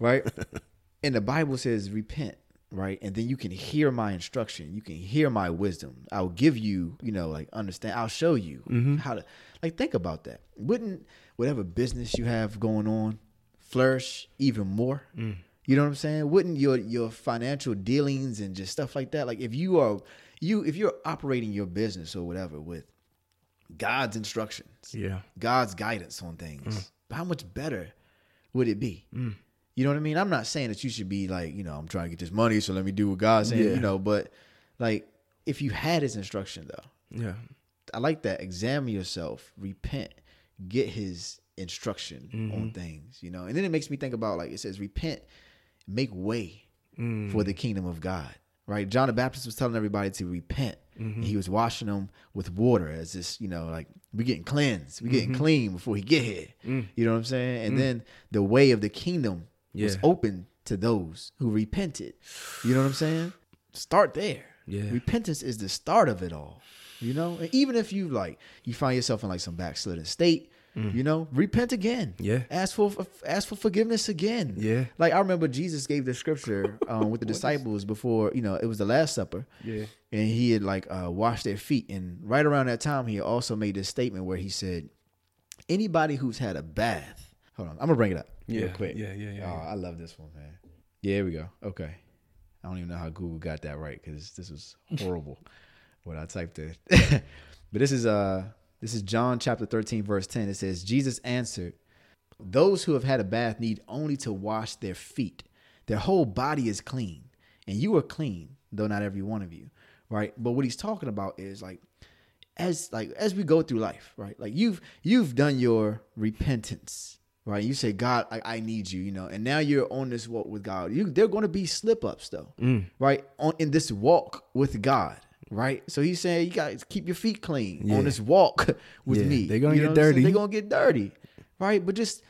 right? and the Bible says repent, right? And then you can hear my instruction, you can hear my wisdom. I'll give you, you know, like understand. I'll show you Mm-hmm. how to like think about that. Wouldn't whatever business you have going on flourish even more? Mm. You know what I'm saying? Wouldn't your your financial dealings and just stuff like that, like if you are you if you're operating your business or whatever with God's instructions, yeah. God's guidance on things, how much better would it be? Mm. You know what I mean? I'm not saying that you should be like, you know, I'm trying to get this money, so let me do what God's saying, Yeah. you know, but like if you had his instruction though, Yeah. I like that. Examine yourself, repent, get his instruction Mm-hmm. on things, you know. And then it makes me think about like it says, repent, make way Mm. for the kingdom of God. Right? John the Baptist was telling everybody to repent. Mm-hmm. And he was washing them with water as this, you know, like we getting cleansed, we Mm-hmm. getting clean before he get here. Mm. You know what I'm saying? And then the way of the kingdom was open to those who repented. You know what I'm saying? Start there. Yeah. Repentance is the start of it all. You know, and even if you like you find yourself in like some backslidden state, you know, repent again. Mm. Yeah. Ask for ask for forgiveness again. Yeah. Like I remember Jesus gave the scripture um, with the disciples before, you know, it was the Last Supper. Yeah. And he had like uh, washed their feet. And right around that time, he also made this statement where he said, anybody who's had a bath. Hold on, I'm gonna bring it up. Real Yeah, quick. yeah, yeah, yeah, Oh, I love this one, man. Yeah, here we go. Okay. I don't even know how Google got that right because this was horrible what I typed in. but this is uh this is John chapter 13, verse 10. It says, Jesus answered, Those who have had a bath need only to wash their feet. Their whole body is clean. And you are clean, though not every one of you. Right? But what he's talking about is like as like as we go through life, right? Like you've you've done your repentance, right? You say, God, I, I need you, you know, and now you're on this walk with God. You they're going to be slip ups though, Mm. right? On in this walk with God, right? So he's saying you got to keep your feet clean Yeah. on this walk with Yeah, me. They're gonna You get know what I'm saying? dirty. They're gonna get dirty, right? But just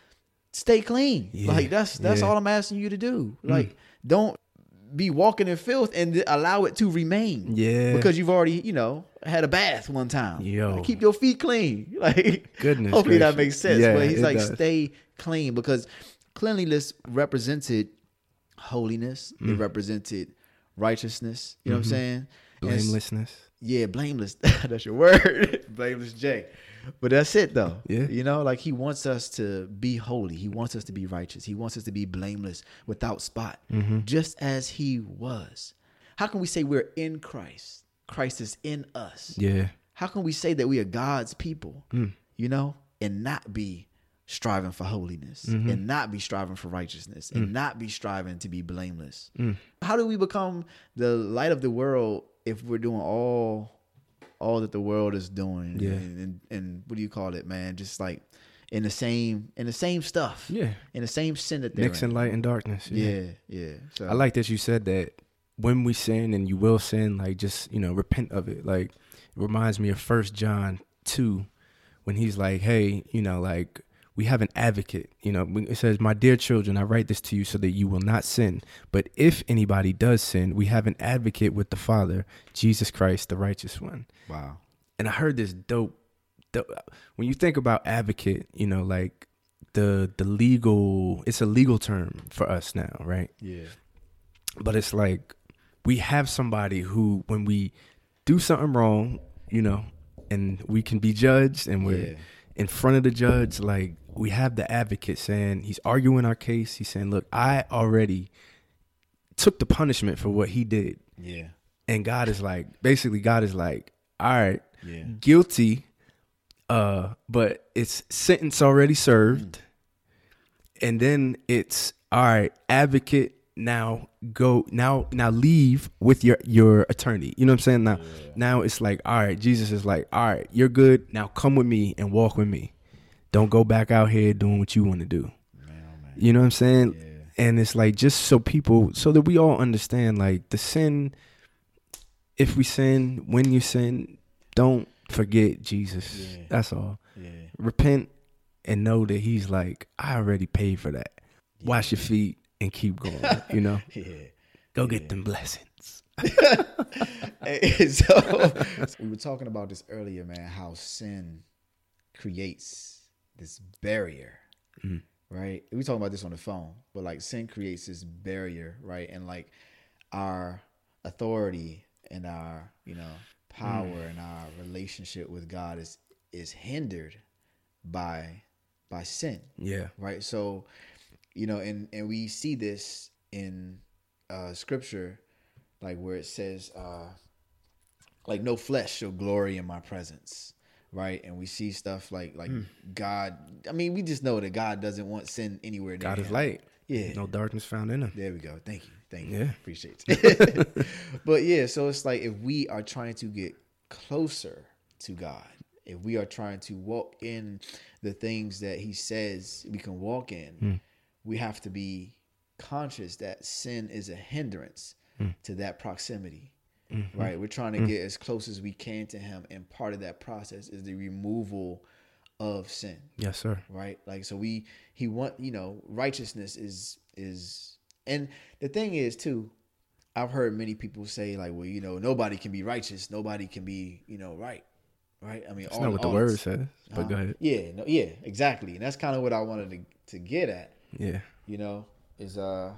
stay clean. Yeah, Like that's that's all I'm asking you to do. Like don't be walking in filth and allow it to remain. Yeah. Because you've already, you know, had a bath one time. Yo. Like, keep your feet clean. Like Goodness Hopefully that makes sense. Yeah, but he's like, does. stay clean because cleanliness represented holiness. It represented righteousness. You know what I'm saying? And Blamelessness. yeah, blameless. that's your word, blameless Jay. But that's it though. Yeah. You know, like he wants us to be holy. He wants us to be righteous. He wants us to be blameless, without spot, Mm-hmm. just as he was. How can we say we're in Christ? Christ is in us. Yeah. How can we say that we are God's people, Mm. you know, and not be striving for holiness Mm-hmm. and not be striving for righteousness Mm. and not be striving to be blameless? How do we become the light of the world if we're doing all all that the world is doing? Yeah. And, and, and what do you call it, man? Just like in the same in the same stuff. Yeah. In the same sin that they're Mixing in. light and darkness. Yeah, yeah. So I like that you said that when we sin and you will sin, like just, you know, repent of it. Like it reminds me of first John two, when he's like, Hey, you know, like we have an advocate, you know, it says, My dear children, I write this to you so that you will not sin. But if anybody does sin, we have an advocate with the Father, Jesus Christ, the righteous one. wow. and I heard this dope, dope. When you think about advocate, you know, like the the legal, it's a legal term for us now, right? Yeah. But it's like we have somebody who, when we do something wrong, you know, and we can be judged, and we're Yeah. in front of the judge, like we have the advocate saying he's arguing our case. He's saying, "Look, I already took the punishment for what he did," Yeah. and God is like, basically, God is like, "All right." Yeah. guilty uh but it's sentence already served and then it's all right advocate now go now now leave with your your attorney you know what i'm saying now now it's like all right jesus is like all right you're good now come with me and walk with me don't go back out here doing what you want to do. You know what i'm saying? And it's like just so people so that we all understand like the sin if we sin when you sin don't forget jesus. Yeah. that's all. Yeah. repent and know that he's like i already paid for that. Wash your feet and keep going you know? Yeah. go get them blessings. So we were talking about this earlier, man. How sin creates this barrier, right? We talking about this on the phone, but like sin creates this barrier, right? And like our authority and our, you know, power and our relationship with God is is hindered by by sin yeah. right? So you know and and we see this in uh scripture like where it says uh like no flesh shall glory in my presence right? And we see stuff like like Hmm. god i mean we just know that god doesn't want sin anywhere god is him. light. Yeah. No darkness found in him. There we go. Thank you. Thank you. Yeah. appreciate it. But yeah so it's like if we are trying to get closer to god if we are trying to walk in the things that he says we can walk in we have to be conscious that sin is a hindrance to that proximity right? We're trying to get as close as we can to him and part of that process is the removal of sin. Yes sir. Right? Like so we he want you know righteousness is is and the thing is too i've heard many people say like well you know nobody can be righteous. Nobody can be you know right. Right? I mean that's not what the word says but go ahead. Yeah no yeah exactly. And that's kind of what i wanted to, to get at. Yeah. You know is uh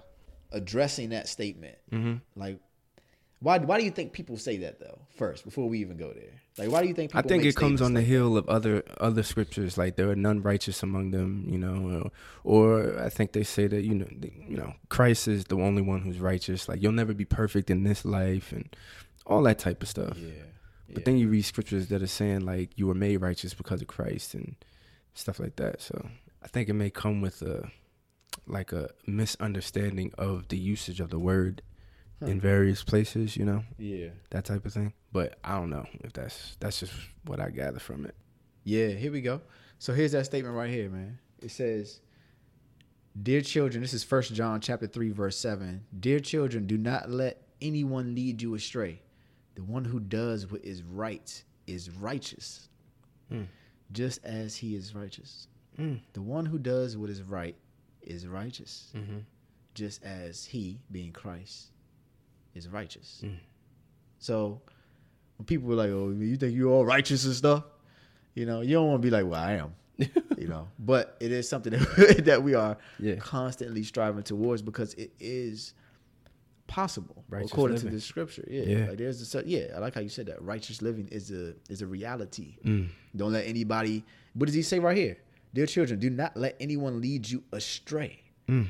addressing that statement. Mm-hmm. like why why do you think people say that though first before we even go there like why do you think people I think it comes on the hill of other other scriptures, like there are none righteous among them, you know, or, or I think they say that you know, the, you know, Christ is the only one who's righteous. Like you'll never be perfect in this life, and all that type of stuff. yeah But then you read scriptures that are saying like you were made righteous because of Christ and stuff like that. So I think it may come with a like a misunderstanding of the usage of the word in various places, you know, yeah that type of thing. But I don't know if that's that's just what I gather from it. Yeah, here we go. So here's that statement right here, man. It says, "Dear children, this is First John chapter 3 verse 7. Dear children, do not let anyone lead you astray. The one who does what is right is righteous, hmm. just as he is righteous. Hmm. The one who does what is right is righteous, mm-hmm. just as he, being Christ, is righteous." So when people were like, "Oh, you think you're all righteous and stuff," you know, you don't want to be like, "Well, I am," you know. But it is something that, that we are Yeah. constantly striving towards because it is possible Righteous according living. to the scripture. Yeah, Yeah. like there's a yeah. I like how you said that. Righteous living is a is a reality. Mm. Don't let anybody. What does he say right here? Dear children, do not let anyone lead you astray. Mm.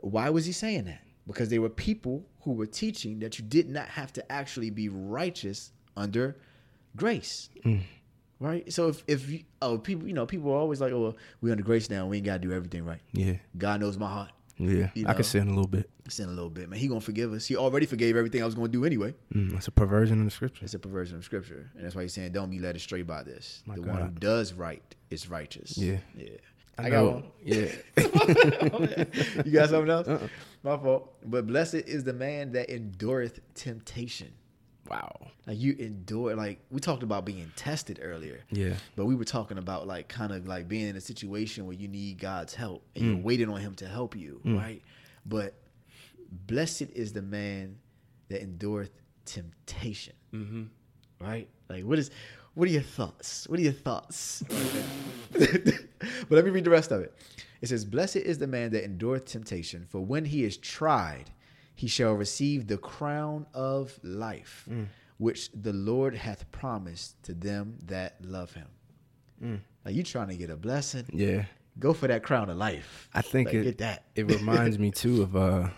Why was he saying that? Because there were people who were teaching that you did not have to actually be righteous under grace. Mm. Right? So if if you, oh people you know people are always like oh well, we under grace now we ain't got to do everything right. Yeah. God knows my heart. Yeah. You I can sin a little bit. Sin a little bit, man. He gonna forgive us. He already forgave everything I was gonna do anyway. Mm, that's a perversion of the scripture. It's a perversion of scripture, and that's why he's saying, "Don't be led astray by this." My the one who does right is righteous. Yeah. yeah. I, I got one. Yeah. you got something else? Uh-uh. My fault. But blessed is the man that endureth temptation. wow. Like you endure. Like we talked about being tested earlier. Yeah. But we were talking about like kind of like being in a situation where you need God's help and Mm. you're waiting on Him to help you, right? But blessed is the man that endureth temptation, Mm-hmm. right? Like what is, what are your thoughts? What are your thoughts? but let me read the rest of it. It says, "Blessed is the man that endureth temptation, for when he is tried, he shall receive the crown of life, Mm. which the Lord hath promised to them that love him." Mm. Like you trying to get a blessing, Yeah. go for that crown of life. I think Like, it get that. it reminds me too of uh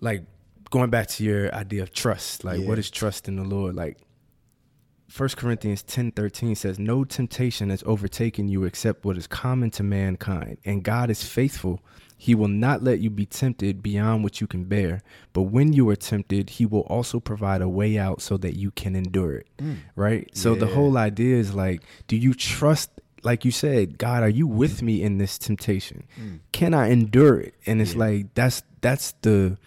like going back to your idea of trust. Like Yeah. what is trust in the Lord? Like First Corinthians ten thirteen says, No temptation has overtaken you except what is common to mankind, and God is faithful. He will not let you be tempted beyond what you can bear. But when you are tempted, he will also provide a way out so that you can endure it. Right? So the Mm. Whole idea is like, do you trust like you said, God, are you with me in this temptation? Can I endure it? And it's Mm. Yeah. like that's that's the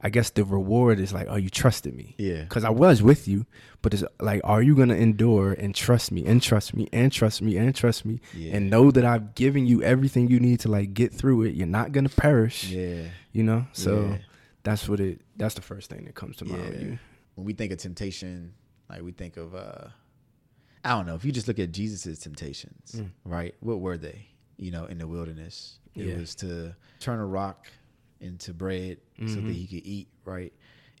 I guess the reward is like, oh, you trusted me. Yeah. Because I was with you, but it's like, are you gonna endure and trust me and trust me and trust me and trust me Yeah. and know that I've given you everything you need to like get through it? You're not gonna perish. Yeah. You know? So Yeah. that's what it that's the first thing that comes to mind. Yeah. When we think of temptation, like we think of uh I don't know, if you just look at Jesus's temptations, Mm. right? What were they? You know, in the wilderness. It was to turn a rock into bread so that Mhm. he could eat, right?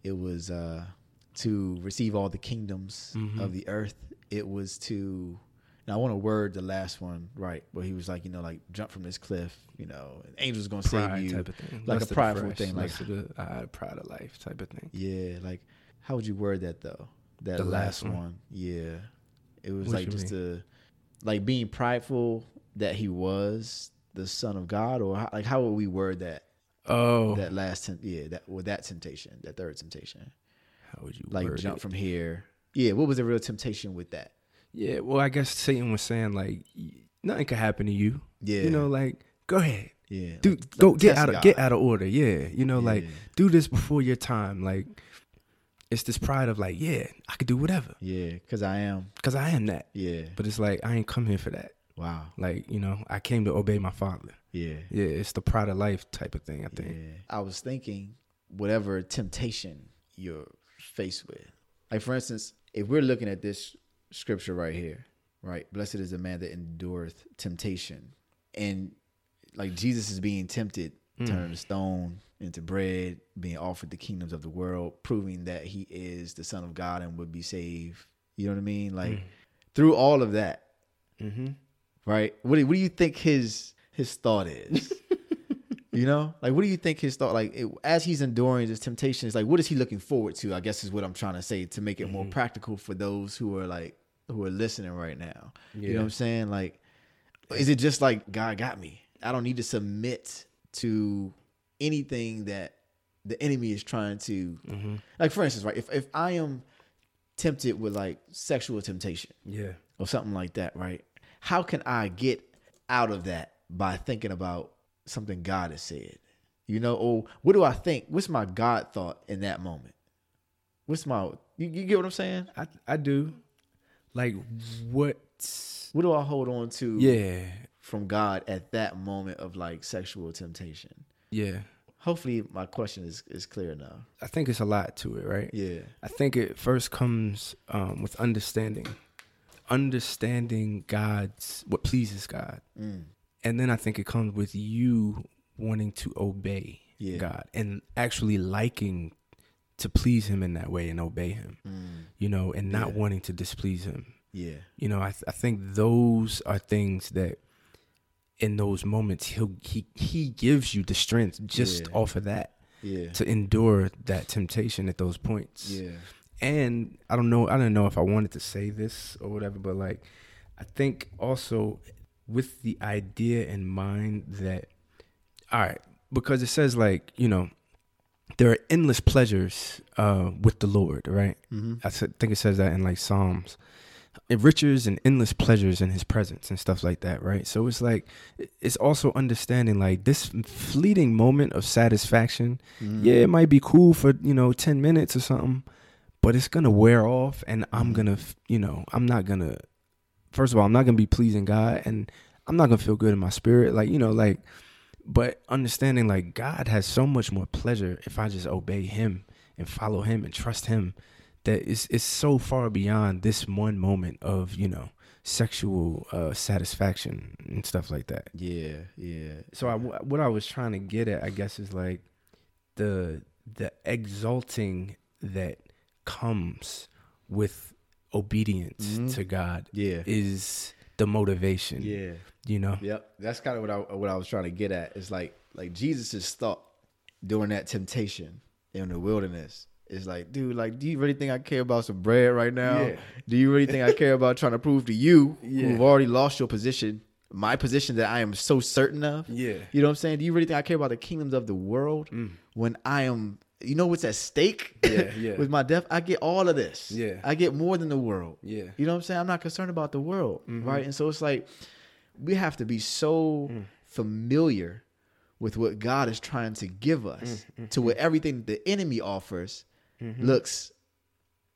It was uh to receive all the kingdoms Mhm. of the earth. It was to now I want to word the last one right, where he was like, you know, like jump from this cliff, you know, and angels gonna Pride save you, type of thing. like Lust a prideful thing, like the uh, pride of life type of thing. Yeah, like how would you word that though? That The last, last one. one. Yeah. It was What like just a like being prideful that he was the son of God or how, like how would we word that Oh, that last temp- yeah, that with that temptation, that third temptation. how would you Like jump it? from here. Yeah, what was the real temptation with that? Yeah, well, I guess Satan was saying like nothing could happen to you. Yeah. you know, like go ahead, Yeah. dude, like- go like get out of God. get out of order. Yeah, you know, like do this before your time. Like it's this pride of like, yeah, I could do whatever Yeah, cuz I am. because I am that. Yeah. But it's like I ain't come here for that. Wow. Like you know, I came to obey my father. Yeah. Yeah, it's the pride of life type of thing. I think. Yeah. I was thinking whatever temptation you're faced with. Like for instance, if we're looking at this scripture right here, right? Blessed is the man that endureth temptation. And like Jesus is being tempted, turning the stone into bread, being offered the kingdoms of the world, proving that he is the son of God and would be saved. You know what I mean? Like through all of that, Mm-hmm. Right? What do, what do you think his his thought is? you know, like what do you think his thought? Like it, as he's enduring this temptation, is like what is he looking forward to? I guess is what I'm trying to say to make it more practical for those who are like who are listening right now. You know what I'm saying? Like, is it just like God got me? I don't need to submit to anything that the enemy is trying to. Mm-hmm. Like for instance, right? If if I am tempted with like sexual temptation Yeah. or something like that, right? How can I get out of that by thinking about something God has said? You know, or what do I think? What's my God thought in that moment? What's my you, you get what I'm saying? I I do. Like what? What do I hold on to Yeah. from God at that moment of like sexual temptation? Yeah. Hopefully my question is, is clear now. I think it's a lot to it, right? Yeah. I think it first comes um, with understanding, understanding God's what pleases God, Mm. and then I think it comes with you wanting to obey Yeah. God and actually liking to please him in that way and obey him, you know, and not Yeah. wanting to displease him. Yeah. You know, I th- I think those are things that in those moments he'll he he gives you the strength just Yeah. off of that Yeah. to endure that temptation at those points. Yeah. And I don't know I don't know if I wanted to say this or whatever, but like I think also with the idea in mind that all right, because it says like, you know, there are endless pleasures uh with the Lord, right? Mm-hmm. I think it says that in like Psalms. It riches and endless pleasures in his presence and stuff like that, right? So it's like it's also understanding like this fleeting moment of satisfaction. Mm-hmm. Yeah, it might be cool for, you know, 10 minutes or something, but it's going to wear off and I'm going to, you know, I'm not going to first of all, I'm not going to be pleasing God and I'm not going to feel good in my spirit like, you know, like but understanding like God has so much more pleasure if I just obey him and follow him and trust him that it's it's so far beyond this one moment of you know sexual uh, satisfaction and stuff like that. Yeah. Yeah. So I, what I was trying to get at, I guess, is like the the exalting that comes with obedience Mhm. to God Yeah. is the motivation. Yeah. You know. Yep, that's kind of what I what I was trying to get at. It's like like Jesus' thought during that temptation in the wilderness is like, dude, like, do you really think I care about some bread right now? Yeah. Do you really think I care about trying to prove to you Yeah. who've already lost your position, my position that I am so certain of? Yeah. You know what I'm saying? Do you really think I care about the kingdoms of the world when I am? You know what's at stake Mm. Yeah, yeah. with my death? I get all of this. Yeah. I get more than the world. Yeah. Mm-hmm. You know what I'm saying? I'm not concerned about the world, right? And so it's like we have to be so Mm. familiar with what God is trying to give us Mm-hmm. to where everything the enemy offers looks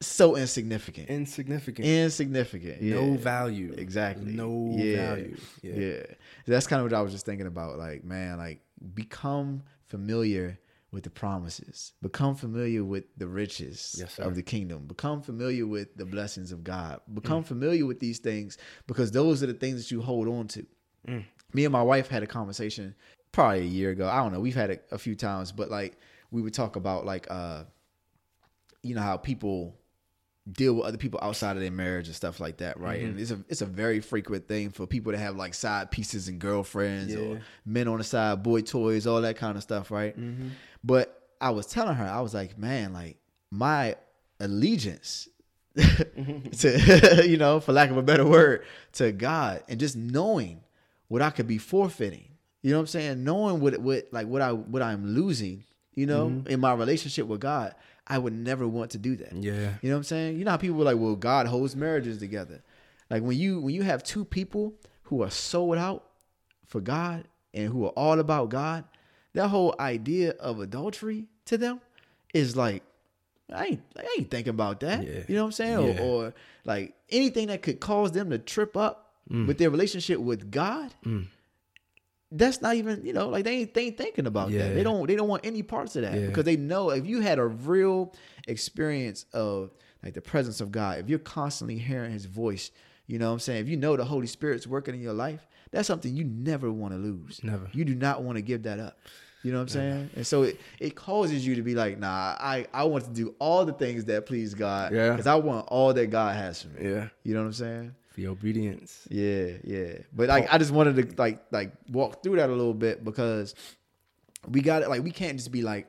so insignificant. Insignificant. insignificant. No value. Exactly. No Yeah. value. Yeah. Yeah. That's kind of what I was just thinking about. Like, man, like become familiar with the promises. Become familiar with the riches Yes, of the kingdom. Become familiar with the blessings of God. Mm. Become familiar with these things because those are the things that you hold on to. Mm. Me and my wife had a conversation probably a year ago. I don't know. We've had it a few times, but like we would talk about like uh you know how people deal with other people outside of their marriage and stuff like that, right? Mm-hmm. And it's a it's a very frequent thing for people to have like side pieces and girlfriends Yeah. or men on the side, boy toys, all that kind of stuff, right? Mm-hmm. But I was telling her, I was like, man, like my allegiance Mm-hmm. to you know, for lack of a better word, to God and just knowing what I could be forfeiting. You know what I'm saying? Knowing what what like what I what I'm losing, you know, Mm-hmm. in my relationship with God, I would never want to do that. Yeah. You know what I'm saying? You know how people are like, well, God holds marriages together. Like when you when you have two people who are sold out for God and who are all about God, that whole idea of adultery to them is like, I ain't I ain't thinking about that. Yeah. You know what I'm saying? Yeah. Or, or like anything that could cause them to trip up Mm. with their relationship with God. That's not even, you know, like they ain't, they ain't thinking about that. They don't they don't want any parts of that Yeah. because they know if you had a real experience of like the presence of God, if you're constantly hearing his voice, you know what I'm saying? If you know the Holy Spirit's working in your life, that's something you never want to lose. Never. You do not want to give that up. You know what I'm saying? And so it, it causes you to be like, nah, I, I want to do all the things that please God. Yeah. Because I want all that God has for me. Yeah. You know what I'm saying? The obedience. Yeah, yeah. But like I just wanted to like like walk through that a little bit because we got it like we can't just be like,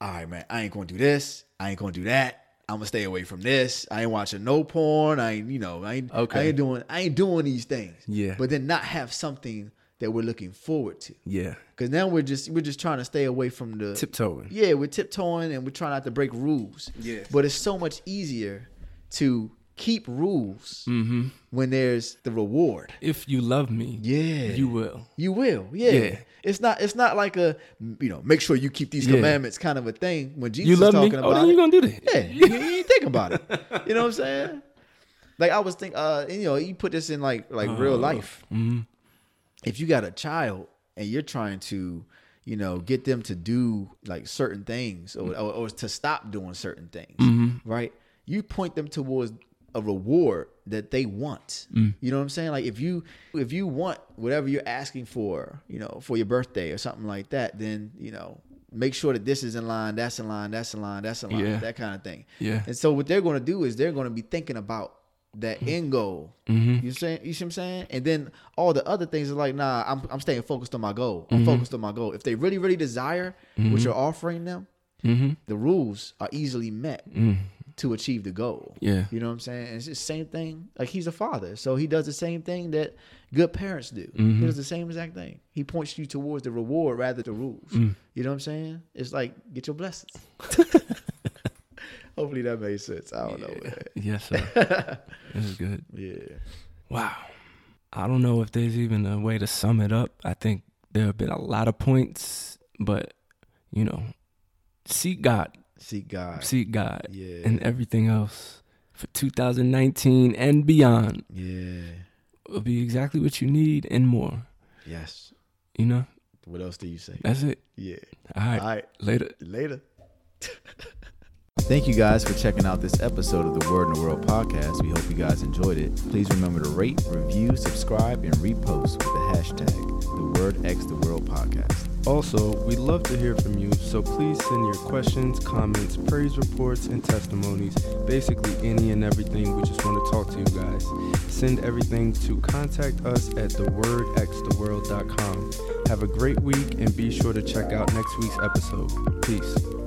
all right, man, I ain't gonna do this, I ain't gonna do that. I'm gonna stay away from this. I ain't watching no porn. I ain't, you know, I ain't I ain't doing I ain't doing these things. Yeah. But then not have something that we're looking forward to. Yeah. Cause now we're just we're just trying to stay away from the Tiptoeing. yeah, we're tiptoeing and we're trying not to break rules. Yeah. But it's so much easier to keep rules Mm-hmm. when there's the reward. If you love me, Yeah. you will. You will. Yeah. Yeah. It's not it's not like a you know, make sure you keep these Yeah. commandments kind of a thing when Jesus You is love me. talking Oh, about then it. you're gonna do that. Yeah, you, you ain't think about it. You know what I'm saying? Like I was thinking, uh, you know, you put this in like like real life. Mm-hmm. If you got a child and you're trying to, you know, get them to do like certain things or or, or to stop doing certain things, right? You point them towards a reward that they want. You know what I'm saying? Like if you if you want whatever you're asking for, you know, for your birthday or something like that, then you know make sure that this is in line, that's in line, that's in line, that's in line, Yeah. that kind of thing. Yeah. And so what they're going to do is they're going to be thinking about that end goal. Mm-hmm. You saying you see what I'm saying? And then all the other things are like, nah, I'm I'm staying focused on my goal. I'm focused on my goal. If they really, really desire what you're offering them, Mm-hmm. the rules are easily met Mm. To achieve the goal. Yeah. You know what I'm saying? It's the same thing. Like he's a father, so he does the same thing that good parents do. Mm-hmm. He does the same exact thing. He points you towards the reward rather than the rules. Mm. You know what I'm saying? It's like get your blessings. Hopefully that made sense. I don't know, man. Yes, sir. this is good. Yeah. Wow. I don't know if there's even a way to sum it up. I think there have been a lot of points, but you know, seek God, Seek God. seek God, Yeah. and everything else for 2019 and beyond yeah. will be exactly what you need and more. Yes. You know, What else do you say? that's it. Yeah. All right, All right. later. Later. Thank you guys for checking out this episode of the Word in the World podcast. We hope you guys enjoyed it. Please remember to rate, review, subscribe, and repost with the hashtag the Word X the World podcast. Also, we'd love to hear from you, so please send your questions, comments, praise reports, and testimonies. Basically, any and everything. We just want to talk to you guys. Send everything to contact us at thewordxtheworld.com. Have a great week and be sure to check out next week's episode. Peace.